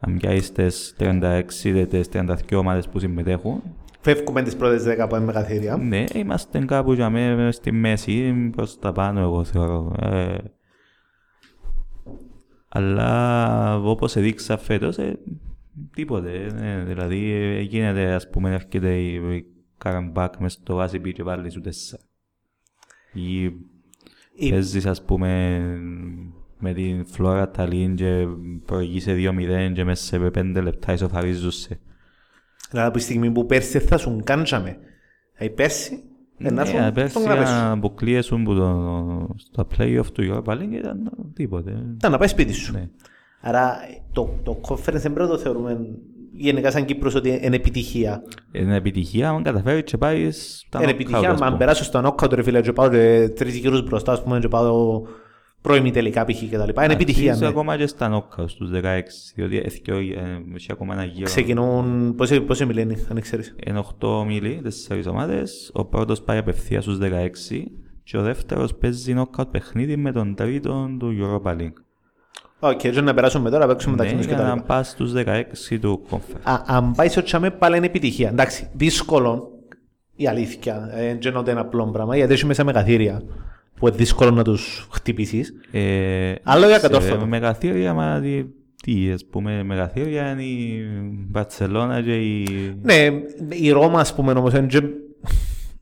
αν πιάσεις τις 36 ή τις 32 ομάδες που συμμετέχουν, Φεύγουμε τις πρώτες 10 που είναι μεγαθύρια. Ναι, είμαστε κάπου για μέ, στη μέση, προς τα πάνω εγώ θεωρώ. Ε, αλλά όπως έδειξα φέτος, ε, τίποτε. ε, δηλαδή ε, γίνεται ας πούμε έρχεται η, η Καραμπάκ μες στο Άσιπι και βάλει σου τέσσερα. Ή Η- παίζεις ας πούμε με την Φλόρα Ταλίν και προηγείσαι 2-0 και μέσα σε 5 λεπτά ισοφαρίζουσαι. Δηλαδή από τη στιγμή που πέρσι θα σου κάντσαμε. Ε, πέρσι, ε, να Ναι, έρθουν πέρσι τον γραπέσου. αν αποκλείεσουν που το, στα play-off του Europa League ήταν τίποτε. Ήταν να πάει σπίτι σου. Ναι. Άρα το, το conference δεν πρέπει να το θεωρούμε γενικά σαν Κύπρος ότι είναι επιτυχία. Είναι επιτυχία αν καταφέρει και πάει στα Είναι knockout, επιτυχία, ας αν πούμε. περάσω στο knockout ρε φίλε και πάω και τρεις γύρους μπροστά, ας πούμε, και πάω πρώιμη τελικά π.χ. και τα λοιπά. Είναι επιτυχία, Αρχίζει ναι. ακόμα και στα knockout στους 16, διότι έθικε, ε, έχει ακόμα ένα γύρο. Ξεκινούν, πόσοι, πόσοι μιλένοι, αν ξέρεις; Είναι 8 μίλοι, 4 ομάδες, ο πρώτος πάει απευθείας στους 16 και ο δεύτερος παίζει knockout παιχνίδι με τον τρίτον του Europa League. Οκ, και να περάσουμε τώρα, παίξουμε Ναι, μεταξύ μας και για τα να λοιπά. πας στους 16 του conference. Α, αν πάει ως τζιαμέ πάλι είναι επιτυχία. Εντάξει, δύσκολο η αλήθεια. Ε, Δεν είναι ένα απλό πράγμα, γιατί έχει μέσα μεγαθύρια που είναι δύσκολο να τους χτυπήσεις. Ε, Άλλο για ακατόρθωτο. Μεγαθήρια, μα τι, τι ας πούμε, μεγαθήρια είναι η Μπαρτσελώνα και η... Ναι, η Ρώμα, ας πούμε, όμως, είναι και-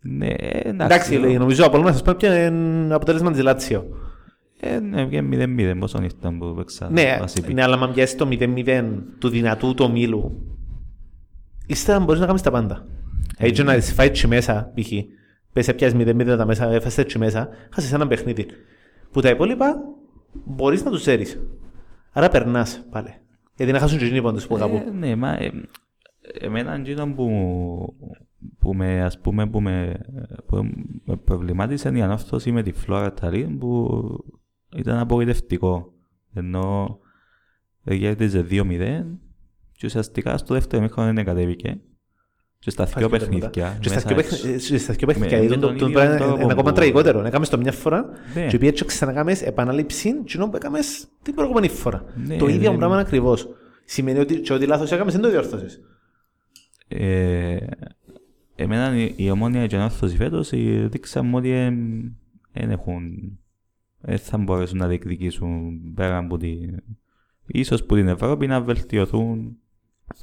Ναι, εντάξει, λέει, νομίζω από να σας πω ποιο είναι αποτέλεσμα της Λάτσιο. Ε, ναι, βγαίνει 0-0, πόσο ήρθαν που παίξαν. Ναι, βασίπι. ναι, αλλά αν πιάσεις το 0-0 του δυνατού του ομίλου, ύστερα μπορείς να κάνεις τα πάντα. Έτσι να τις φάει τσι μέσα, π.χ. Πες έπιασες 0-0 τα μέσα, έφασες τσι μέσα, χάσεις ένα παιχνίδι. Που τα υπόλοιπα μπορείς να τους ξέρεις. Άρα περνάς πάλι. Γιατί να χάσουν και εκείνοι πόντους που κάπου. Ε, ναι, μα ε, εμένα εκείνο που, που με, ας πούμε, που με, που με προβλημάτισε είναι η ανόρθωση με τη Φλόρα Ταλίν που ήταν απογοητευτικό. Ενώ κέρδιζε 2-0 και ουσιαστικά στο δεύτερο μήχρονο δεν κατέβηκε. Και στα δύο Φάσκεται μετά. παιχνίδια. Και στα μέσα δύο εξ- παιχν- ε, στα δύο παιχνίδια. με είδω τον το- το ίδιο πράγμα τρόπο Είναι ακόμα που- τραγικότερο. Έκαμε το μια φορά Ναι. και πήγε και ξανακάμες επανάληψη κοινό που έκαμες την προηγούμενη φορά. Ναι, Το ίδιο ναι, πράγμα ναι. ακριβώς. Σημαίνει ότι και ό,τι λάθος έκαμες δεν το διόρθωσες. Ε, εμένα η, η ομόνια και η ανόρθωση φέτος ε, δείξαμε ότι δεν έχουν δεν θα μπορέσουν να διεκδικήσουν πέρα από τη ίσως που την Ευρώπη να βελτιωθούν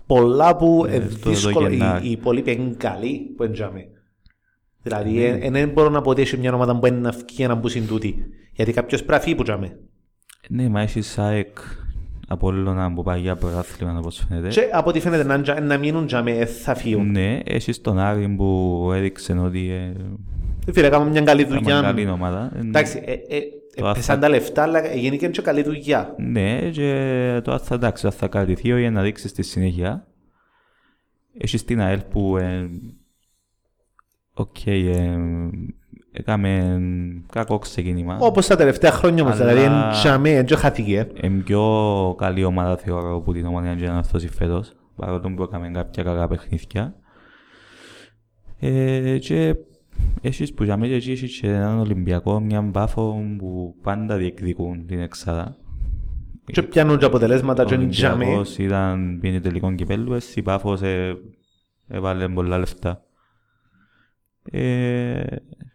πολλά που Ναι, είναι στο- το δύσκολο. Οι, Γενάρη. οι υπόλοιποι είναι καλοί που είναι τζάμε. Δηλαδή, Ναι. ε, ε, δεν μπορώ να πω ότι έχει μια ομάδα που είναι να βγει να μπουν τούτη. Γιατί κάποιος πρέπει να φύγει που τζάμε. ναι μα έχεις ΑΕΚ Απόλλωνα που πάει για πρωτάθλημα όπως φαίνεται Και από ό,τι φαίνεται να, τζα- να μείνουν τζάμε, ε, θα φύγουν. ναι έχεις τον Άρη που έδειξε ότι ε, Φίλε, έκαμε μια καλή ήταν δουλειά. καλή ομάδα Ε, Εντάξει, ε, ε, Το ε, αθα- πέσαν τα λεφτά, αλλά γίνηκε και καλή δουλειά. Ναι, και τώρα θα εντάξει, θα κρατηθεί για να δείξει στη συνέχεια. Έχεις την ΑΕΛ που ε, οκ, ε, έκαμε κακό ξεκίνημα. Όπως τα τελευταία χρόνια όμως, Αλλά- δηλαδή, είναι τζιαμέ, δεν χάθηκε. Είναι πιο καλή ομάδα θεωρώ από την Ομόνοια και να αυτός φέτος, παρότι που έκαμε κάποια κακά παιχνίδια. Ε, και έχεις που για μένα και έχεις και έναν Ολυμπιακό, μια Πάφο που πάντα διεκδικούν την εξάδα. Και πιάνουν και αποτελέσματα και Ο είναι τζάμε. Ολυμπιακός ήταν πήγαινε τελικό κυπέλλου, εσύ Πάφος ε, έβαλε πολλά λεφτά. Ε,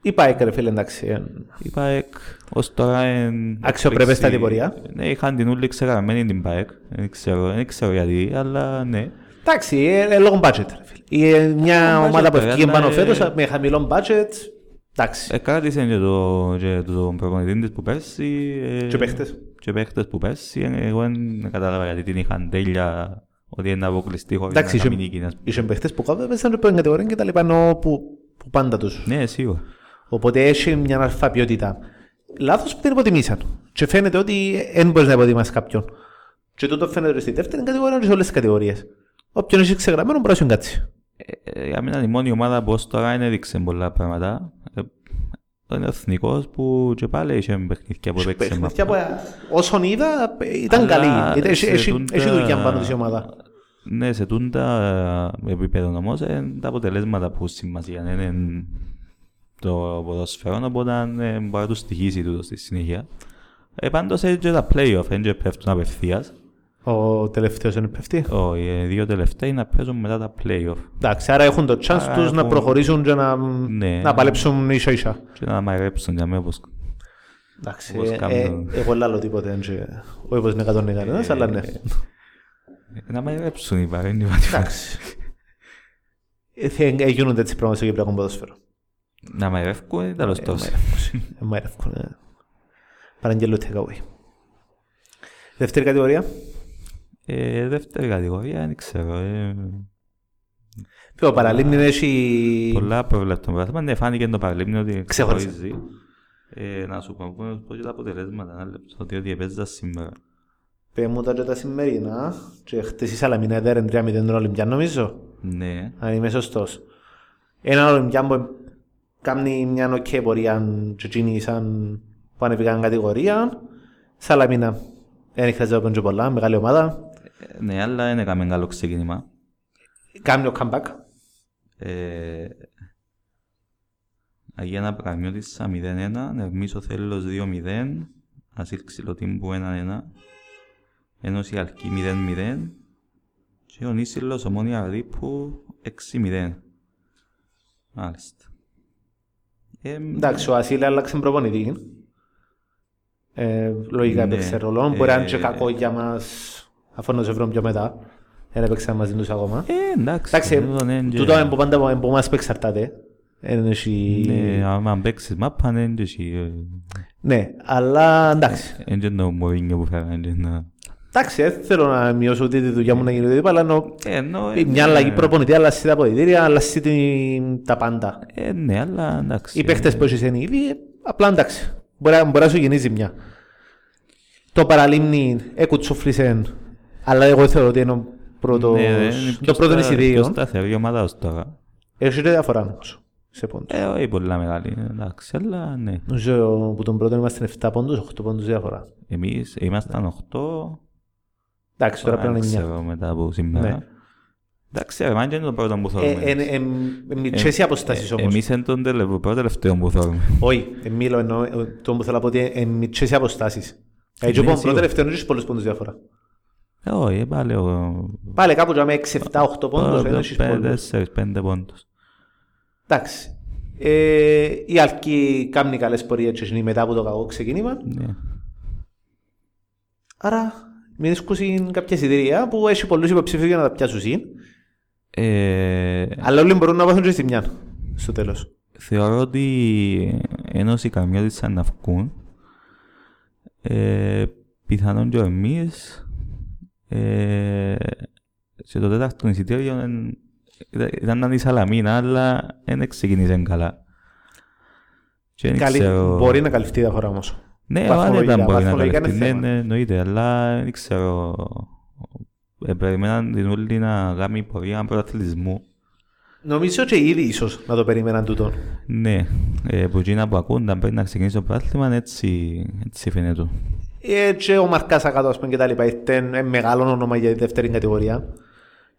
Η ΠΑΕΚ, ρε φίλε, εντάξει. ε, η ΠΑΕΚ ως τώρα εν- Αξιοπρεπέστατη έκπληξη- πορεία. Ναι, είχαν την ούλη ξεγραμμένη την ΠΑΕΚ. Δεν ξέρω, δεν ξέρω γιατί, αλλά ναι. Εντάξει, ε, ε, λόγω budget, ρε φίλε. Ε, Μια Λόγω ομάδα budget, που ρε, ευκήγε αλλά, πάνω ε, φέτος με χαμηλό budget, εντάξει. Εκράτησε και το, και το προπονητή της που πέρσι. ε, Και παίχτες. Και παίχτες που πέρσι. ε, Εγώ δεν κατάλαβα γιατί την είχαν τέλεια ότι είναι να αποκλειστεί χωρίς Εντάξει, να είχε- κάνει νίκη. ας πούμε. Είχε παίχτες που κάπου έπαιζαν και πρώτη κατηγορία και τα λοιπά, ενώ που, που πάντα τους. Ναι, σίγουρα. Οπότε έχει μια αλφα ποιότητα. Λάθος που την υποτιμήσαν. Και φαίνεται ότι δεν μπορείς να υποτιμάς κάποιον. Και τούτο φαίνεται στη δεύτερη κατηγορία και σε όλες τις κατηγορίες. Όποιον έχει ξεγραμμένο μπορεί να σου κάτσει. Ε, για μένα η μόνη ομάδα που ως τώρα είναι έδειξε πολλά πράγματα. Ε, είναι ο εθνικός που και πάλι είχε παιχνίδια που έπαιξε. Παιχνίδια που όσον είδα ήταν καλή. Έχει δουλειά πάνω της ομάδα. Ναι, σε τούντα επίπεδο όμως είναι τα αποτελέσματα που σημασία είναι το ποδοσφαιρό, οπότε μπορεί να τους στοιχήσει τούτος στη συνέχεια. Ε, πάντως έτσι και τα play-off, έτσι πέφτουν απευθείας. Ο τελευταίος είναι πέφτει. Όχι, οι δύο τελευταίοι να παίζουν μετά τα play-off. Εντάξει, άρα έχουν το chance τους έχουν... να προχωρήσουν και να, ναι. να παλέψουν ίσα ίσα. Και να μαγρέψουν για μένα όπως... Εντάξει, ε, ε, εγώ λάλλω τίποτε, όχι πως είναι εκατόν κανένας, αλλά ναι. Να μαγρέψουν οι παρένοι. Εντάξει. Γίνονται έτσι πράγματα στο Κυπριακό ποδόσφαιρο. Να μαγρεύκουν ή τέλος τόσο. Μαγρεύκουν, παραγγελούν takeaway. Δεύτερη κατηγορία. Ε, δεύτερη κατηγορία, δεν ξέρω. Ε... Ποιο παραλίμνη έχει... Πολλά προβλέπτων πράγματα. Ναι, φάνηκε το παραλίμνη ότι ξεχωρίζει. Ε, να σου πω, πω και τα αποτελέσματα, ένα λεπτό, ότι έπαιζα σήμερα. Πες μου τα και τα σημερινά και χτες η Σαλαμίνα έδερε 3-0 τον Ολυμπιάν νομίζω. Ναι. Αν είμαι σωστός. Ένα Ολυμπιάν που κάνει μια οκ πορεία και εκείνοι σαν που ανεβήκαν κατηγορία. Σαλαμίνα δεν χρειάζεται να πολλά, μεγάλη ομάδα. Ναι, αλλά δεν έκαμε καλό ξεκίνημα. Κάνει ο comeback. Ε, Αγία Πραγμιώτησα 0-1, Νερμίσο Θέλος 2-0, Ασύλ Ξυλοτήμπου 1-1, Ένωση Αλκή 0-0 και ο Νίσιλος Ομόνια Ρήπου 6-0. Μάλιστα. Ε, Εντάξει, ο Ασύλ άλλαξε προπονητή. Ε, λογικά ναι. έπαιξε ρολό. Μπορεί να είναι και ε, κακό για μας αφού να σε βρουν πιο μετά. Δεν έπαιξα μαζί τους ακόμα. Ε, εντάξει. Εντάξει, τούτο είναι που πάντα από εμάς που εξαρτάται. Ναι, άμα παίξεις μάπα, ναι, είναι ε. Ναι, αλλά εντάξει. Είναι το μωρίνιο που φέρανε. Εντάξει, δεν θέλω να μειώσω ούτε τη δουλειά μου να γίνει οτιδήποτε, αλλά μια αλλαγή προπονητή, αλλάζει τα αποδητήρια, αλλάζει τα πάντα. Ε, ναι, αλλά εντάξει. Οι παίχτες που έχεις ήδη, απλά εντάξει. Μπορεί, μπορεί να σου γίνει ζημιά. Το παραλίμνη εκουτσούφλησε, αλλά εγώ θεωρώ ότι είναι πρώτο, ναι, το πρώτος εισιτήριος. Πιο σταθερή ομάδα ως τώρα. Έχει διαφορά όμως. Σε πόντους. Ε, όχι πολλά μεγάλη, εντάξει, αλλά ναι. Νομίζω που τον πρώτο είμαστε 7 πόντους, 8 πόντους διαφορά. Εμείς ήμασταν 8. Εντάξει, τώρα πρέπει να είναι 9. Ξέρω μετά από σήμερα. Ναι. Εντάξει, εμάς είναι το πρώτο που θέλουμε. Ε, ε, μικρές οι αποστάσεις όμως. Εμείς είναι το πρώτο τελευταίο που θέλουμε. Όχι, μιλώ εννοώ, το που θέλω να πω ότι είναι μικρές οι αποστάσεις. Έτσι λοιπόν, πρώτο τελευταίο είναι πολλούς πόντους διαφορά. Όχι, πάλι... Πάλι κάπου για με 6, 7, 8 πόντους, δεν έχεις πολλούς. 4, 5 πόντους. Εντάξει. Η Αλκή κάνει καλές πορείες και μετά από το κακό ξεκίνημα. Ναι. Άρα, μην δίσκουσαν κάποια εισιτήρια που έχει πολλούς υποψηφίους για να τα πιάσουν ε... Αλλά όλοι μπορούν να πάθουν και στη μια στο τέλος. Θεωρώ ότι ενώ οι καμιώτες να βγουν, ε, πιθανόν και εμείς ε, σε το τέταρτο εισιτήριο ήταν να είναι η Σαλαμίνα, αλλά δεν ξεκίνησε καλά. Καλή, ξέρω... Μπορεί να καλυφθεί η διαφορά όμως. Ναι, αλλά δεν μπορεί να καλυφθεί, ναι, ναι, εννοείται, αλλά δεν ξέρω ε, περιμέναν την όλη να κάνει πορεία πρωταθλητισμού. Νομίζω και ήδη ίσως να το περιμέναν τούτο. Ναι, ε, που εκείνα που ακούνταν πριν να ξεκινήσει το πρωτάθλημα έτσι, έτσι φαίνεται. Ε, και ο Μαρκάς Ακάτο ας πούμε και τα λοιπά, είναι μεγάλο όνομα για τη δεύτερη κατηγορία.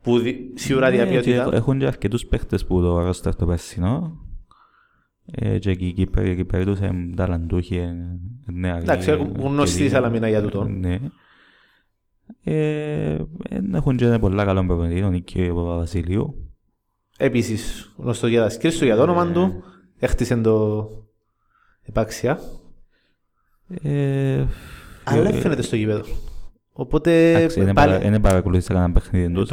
Που δι, σίγουρα ναι, διαπιότητα. Έχουν και αρκετούς παίχτες που το ρόστερ το περσινό. Ε, και εκεί οι Κύπροι τους είναι ταλαντούχοι, νεαροί. Εντάξει, γνωστοί Σαλαμίνα για τούτο. Ναι. Ε, έχουν και πολλά καλό προπονητή, ο Νίκη Παπαβασιλείου. Επίσης, γνωστός για τα σκύλες του, για το όνομα του, έχτισε το επάξια. Ε, Αλλά δεν φαίνεται στο γήπεδο. Οπότε πάλι... Δεν παρακολουθήσα κανένα παιχνίδι τους.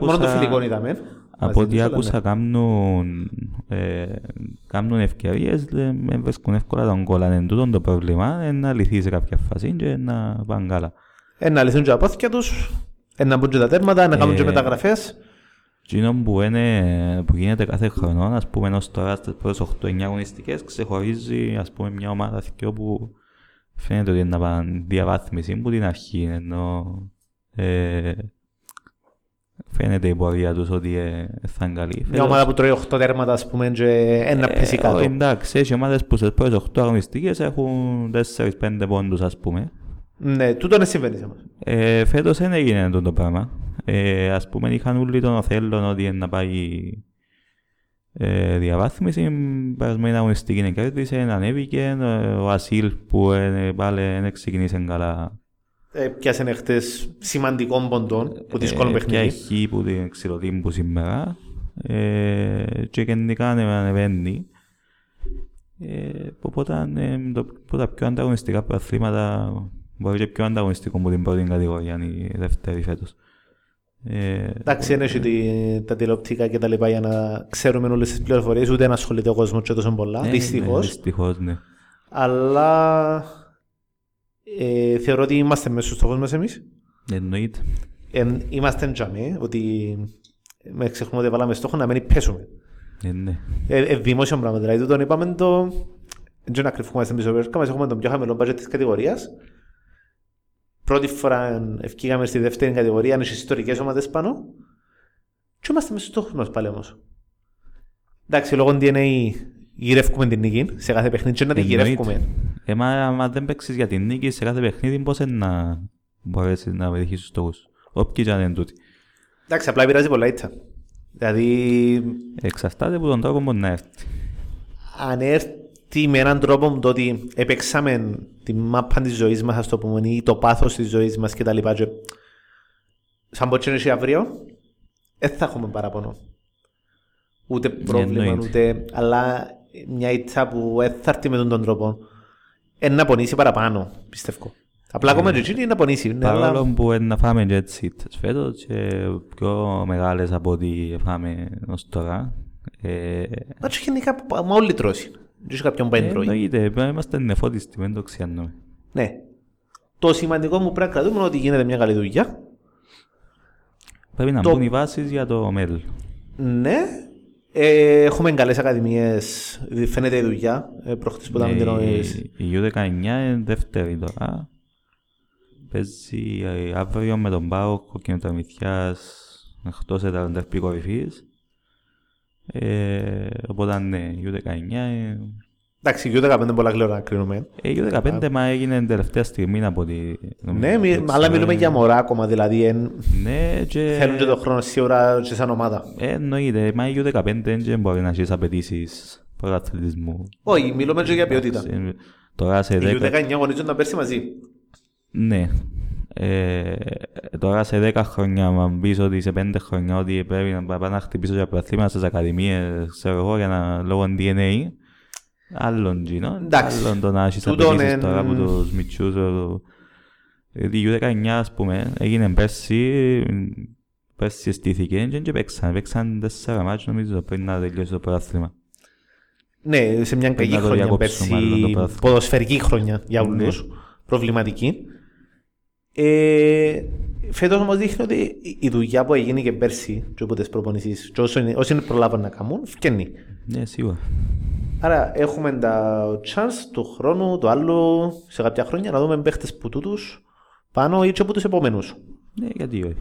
Μόνο το φιλικό είδαμε. Από ό,τι άκουσα κάνουν, κάνουν ευκαιρίες, με βρίσκουν εύκολα τον κόλλα. Είναι τούτο το πρόβλημα, να λυθείς σε κάποια φάση και να πάνε καλά να λυθούν και τα πόθηκια τους, να μπουν και τα τέρματα, να κάνουν και μεταγραφές. Εκείνο που, είναι, που γίνεται κάθε χρόνο, ας πούμε, ως τώρα στις πρώτες 8-9 αγωνιστικές, ξεχωρίζει, ας πούμε, μια ομάδα θυκιο που φαίνεται ότι είναι να πάνε διαβάθμιση που την αρχή, ενώ ε, φαίνεται η πορεία τους ότι ε, θα είναι καλή. Μια ομάδα που τρώει 8 τέρματα, ας πούμε, και ένα πέσει Ε, κάτω. εντάξει, έχει ομάδες που στις πρώτες 8 αγωνιστικές έχουν 4-5 πόντους, ας πούμε. Ναι, τούτο δεν συμβαίνει σε εμάς. Ε, φέτος δεν έγινε αυτό το πράγμα. Ε, ας πούμε είχαν όλοι τον Οθέλλον ότι είναι να πάει ε, διαβάθμιση. Περασμένη αγωνιστική είναι κέρδισε, ανέβηκε. Ε, Ο Ασίλ που ε, πάλι δεν ξεκινήσε καλά. Ε, πιάσανε χτες σημαντικών ποντών που δύσκολο Ε, παιχνίδι. Και χ που την ξυλοτύμπου σήμερα. Ε, και γενικά ανε- ανεβαίνει. Ε, οπότε ε, το, από τα πιο ανταγωνιστικά προαθλήματα μπορεί και πιο ανταγωνιστικό από την πρώτη κατηγορία είναι η δεύτερη φέτος. Ε, Εντάξει, δεν έχει τη- τα τηλεοπτικά και τα λοιπά για να ξέρουμε όλες τις πληροφορίες, ούτε να ασχολείται ο κόσμος και τόσο πολλά, ναι, δυστυχώς. Ναι, δυστυχώς, ναι. Αλλά ε, θεωρώ ότι είμαστε μέσα στους στόχους μας εμείς. Εννοείται. Εν, είμαστε τζαμί, ότι με ξεχνούμε ότι βάλαμε στόχο να μην πέσουμε. Ε, ναι. Ε, ε, δημόσιο πράγμα, δηλαδή τούτον είπαμε το... Δεν να κρυφούμαστε πίσω από μας έχουμε τον πιο χαμηλό budget της κατηγορίας. Πρώτη φορά ευκήγαμε στη δεύτερη κατηγορία, είναι ιστορικές ομάδες πάνω. Και είμαστε μέσα στους στόχους μας πάλι όμως. Εντάξει, λόγω DNA γυρεύκουμε την νίκη σε κάθε παιχνίδι και να την Εννοείται. γυρεύκουμε. Ε, μα άμα δεν παίξεις για την νίκη σε κάθε παιχνίδι, πώς είναι να μπορέσεις να πετύχεις τους στόχους; Όποιοι και αν είναι τούτοι. Εντάξει, απλά πειράζει πολλά ήττα. Δηλαδή, Εξαρτάται από τον τρόπο που να έρθει. αν έρθει με έναν τρόπο το ότι έπαιξαμε τη μάπα της ζωής μας, ας το πούμε, ή το πάθος της ζωής μας και τα λοιπά και σαν πω και αύριο, δεν θα έχουμε παραπονό. Ούτε πρόβλημα, εννοείται. ούτε... Αλλά μια ήττα που δεν θα έρθει με τον, τον τρόπο, είναι να πονήσει παραπάνω, πιστεύω. Απλά ακόμα και εκείνη είναι να πονήσει. ναι, αλλά- Παρόλο που είναι να φάμε και έτσι τις φέτος και πιο μεγάλες από ό,τι φάμε ως τώρα. Ε, Μα και γενικά, μα όλοι τρώσει. Δεν έχει κάποιον που δεν τρώει. εννοείται, είμαστε νεφώτιστοι, δεν το ξιανούμε. Ναι. Το σημαντικό που πρέπει να κρατούμε είναι ότι γίνεται μια καλή δουλειά. Πρέπει να Το- μπουν οι βάσεις για το μέλλον. Ναι. Ε, έχουμε καλές ακαδημίες. Φαίνεται η δουλειά. Ε, προχτές που ήταν Ναι, με η την η U19 είναι δεύτερη τώρα. Παίζει ε, αύριο με τον Πάο κοκκινοταμιθιάς εκτός εταλαντεύπη κορυφής. Ε, οπότε ναι, η U19 ε, Εντάξει, η U15 είναι πολλά γλυόρα να κρίνουμε. Ε, η U15 μα έγινε την τελευταία στιγμή από τη... Ναι, μι- αλλά μιλούμε για μωρά ακόμα. Δηλαδή, εν, Ναι, και... θέλουν και τον χρόνο σίγουρα και σαν ομάδα. Ε, εννοείται, μα η U15 δεν μπορεί να έχεις απαιτήσεις πρωταθλητισμού. Όχι, μιλούμε και για ποιότητα. Σε- Τώρα σε Οι 10... U19 αγωνίζονταν πέρσι μαζί. Ναι. Ε, τώρα σε 10 χρόνια, μα πεις ότι σε 5 χρόνια ότι πρέπει να πάω να χτυπήσω για πρωταθλήματα στις ακαδημίες, ξέρω εγώ, για να λόγω DNA, άλλον γίνο. Εντάξει. Άλλον το να έχεις Τούτον απαιτήσεις εν- τώρα από τους μητσούς. ο- Γιατί η U19, ας πούμε, έγινε πέρσι, πέρσι στήθηκε και δεν παίξαν. Παίξαν τέσσερα μάτς νομίζω πριν να τελειώσει το πρωτάθλημα. Ναι, σε μια Πρέπει κακή να το χρονιά διακόψουμε πέρσι. μάλλον το πρωτάθλημα. Ποδοσφαιρική χρονιά για Ναι. όλους. Προβληματική. Ε, φέτος όμως δείχνει ότι η δουλειά που έγινε και πέρσι και από τις προπονήσεις και όσο είναι, όσοι είναι προλάβαν να κάνουν, φκένει. Ναι, σίγουρα. Άρα έχουμε τα chance του χρόνου, το άλλο, σε κάποια χρόνια να δούμε παίχτες που τούτους πάνω ή και από τους επόμενους. Ναι, γιατί όχι.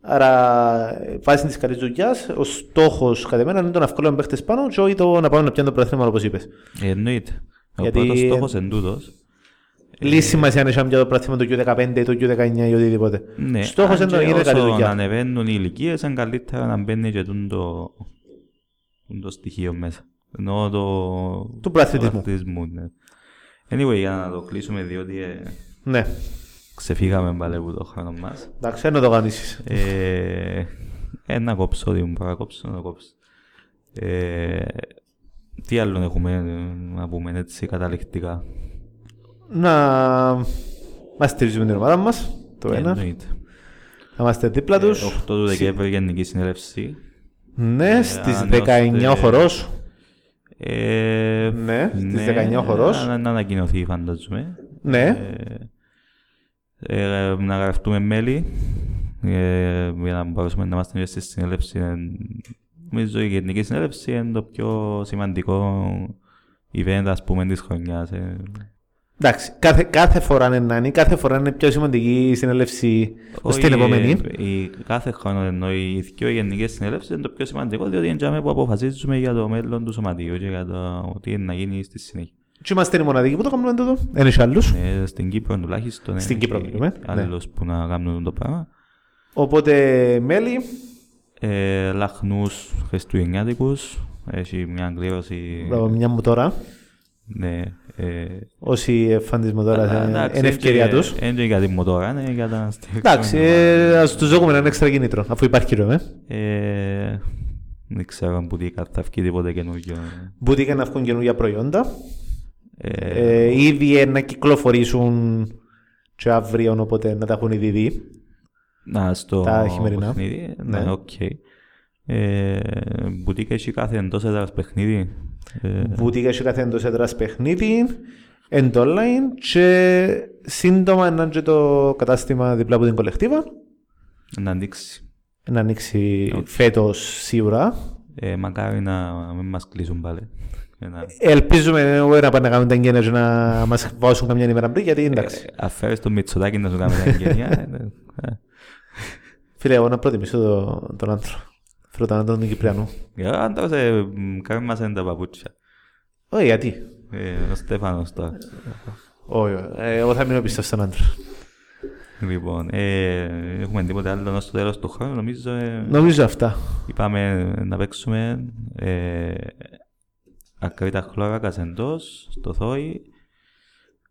Άρα, ε, βάσει της καλής δουλειάς, ο στόχος κατά μένα είναι το να βγάλουμε παίχτες πάνω και όχι το να πάμε να πιάνουμε το πρωτάθλημα όπως είπες. Ε, εννοείται. Ο Γιατί- πρώτος στόχος εν τούτος. Λίγη σημασία αν έχει για το πρωτάθλημα το Q15 ή το Q19 ή οτιδήποτε. Ναι, Στόχος αν είναι να και γίνει καλή όσο δουλειά. ανεβαίνουν οι ηλικίες, είναι καλύτερα να μπαίνει και τούν το, τούν το στοιχείο μέσα. Ενώ το... Του πρωταθλητισμού. πρωταθλητισμού, ναι. Anyway, για να το κλείσουμε, διότι ε, Ναι, ξεφύγαμε πάλι από το χρόνο μας. εντάξει, δεν το κανείς. Ε, ένα κόψω, ότι μου παρακόψω, να κόψω. Ε, τι άλλο έχουμε ε, να πούμε έτσι καταληκτικά. Να μας στηρίζουμε την ομάδα μας, το ένα. Εννοείται. Να είμαστε δίπλα τους. Ε, 8 του Δεκέμβρη Γενική Συνέλευση. Ναι, στις αν 19 ο ώστε- χορός. Ε, Ναι, στις 19 ο χορός. Να, να ανακοινωθεί φαντάζομαι. Ναι, Ε, ε, να γραφτούμε μέλη ε, για να μπορέσουμε να είμαστε και στη συνέλευση. ε, Νομίζω η Γενική Συνέλευση είναι το πιο σημαντικό event ας πούμε της χρονιάς. Ε. Εντάξει, κάθε, κάθε φορά είναι να είναι, κάθε φορά είναι πιο σημαντική η συνέλευση Όχι, στην επόμενη. ε, η- κάθε χρόνο ενώ οι δύο γενικές συνέλευσεις είναι το πιο σημαντικό διότι είναι τζάμε που αποφασίζουμε για το μέλλον του σωματείου και για το τι είναι να γίνει στη συνέχεια. Και είμαστε οι μοναδικοί που το κάνουμε τούτο. Δεν έχει άλλους. Ε, στην Κύπρο τουλάχιστον Στην ε, Κύπρο έχει μιλούμε, ναι. άλλους που να κάνουν το πράγμα. Οπότε μέλη, Ε, λαχνούς χριστουγεννιάτικους, έχει μια κλήρωση. μπράβο, μια μου τώρα. Ναι. Ε, Όσοι φαντισμό τώρα αλλά, είναι εντάξει, είναι ευκαιρία είναι- τους. Είναι και για τη μοτόρα, είναι για τα στήριξουμε. Εντάξει, ε, ας τους δώσουμε έναν έξτρα κίνητρο, αφού υπάρχει κύριο, ε. Ε, δεν ξέρω που τι θα βγει τίποτε καινούργιο. Μπούτικα να βγουν καινούργια προϊόντα. Ε, Ε, ήδη ε, να κυκλοφορήσουν και αύριο, οπότε να τα έχουν ήδη δει. να, στο τα χειμερινά. παιχνίδι. Ναι. Ναι, οκ. Ε, μπουτίκ έχει κάθε εντός έδρας παιχνίδι. Ε, Μπουτίκ έχει κάθε εντός έδρας παιχνίδι, είναι το online και σύντομα να είναι και το κατάστημα δίπλα από την κολεκτίβα. να ανοίξει. Να ανοίξει φέτος σίγουρα. Ε, μακάρι να μην μας κλείσουν πάλι. Ε, να- Ελπίζουμε όχι να πάνε να κάνουν τα εγκαίνια και να μας βάζουν καμιά ημέρα πριν, γιατί εντάξει. Ε, Να φέρεις το Μητσοτάκη να σου κάνει τα εγκαίνια. ε, ε. Φίλε, εγώ να προτιμήσω το- τον άνθρωπο. Θέλω τον άντρα του Κυπριανού. Για άντρας, ε, μ, κάνουν μας είναι τα παπούτσια. Όχι, γιατί; Ε, Ο Στέφανος τώρα. Όχι, ε, εγώ θα μείνω πίσω στον άντρα. Λοιπόν, ε, έχουμε τίποτε άλλο στο τέλος του χρόνου. Νομίζω ε, Νομίζω αυτά. είπαμε να παίξουμε ε, ακρίτα χλώρακας εντός, στο Θόη.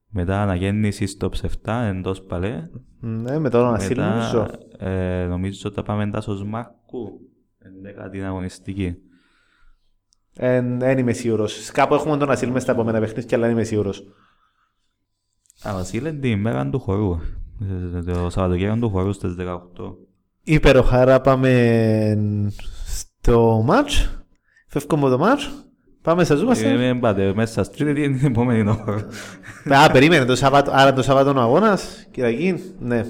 Μετά αναγέννηση στο Ψεφτά, εντός παλέ. Ναι, με τον Ασίλ νομίζω. ε, νομίζω ότι θα πάμε τάσος Μάρκου, ενδέκατη αγωνιστική. Δεν είμαι σίγουρος. Κάπου έχουμε τον Ασίλ μες στα επόμενα παιχνίδια, αλλά δεν είμαι σίγουρος. Α, Βασίλε, την μέρα του χορού. Ε, Το Σαββατοκύριακο του χορού στις 18. Υπεροχάρα πάμε στο μάτς. Φεύγουμε από το μάτς. Πάμε στα ζούμαστε. Ε, Μην πάτε μέσα στη τρίτη είναι την επόμενη ώρα. Α, περίμενε το Σαββάτο. Άρα το Σαββάτο ο αγώνας. Κυριακή. Ναι.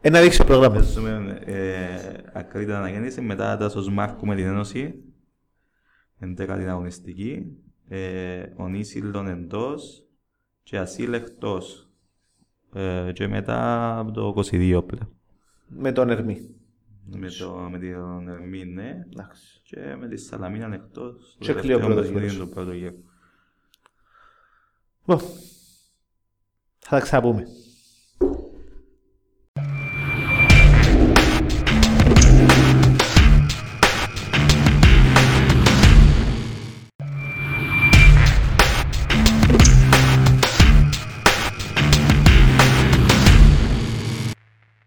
Ένα δείξει το πρόγραμμα. Παίζουμε ε, ακρίτα αναγέννηση, μετά τάσος Μάρκου με την Ένωση. Ενδέκατη αγωνιστική. Ε, ο Νίσιλον εντός και Ασίλ εκτός. Ε, και μετά από το 22 πλέον. Με τον Ερμή. Με, το, με την Ερμή, ναι. Εντάξει. Και με τη Σαλαμίνα εκτός. το Και κλείω τελευταίο πρώτος παιχνίδι γύρος. του πρώτου γύρου. Μπο. Θα τα ξαναπούμε.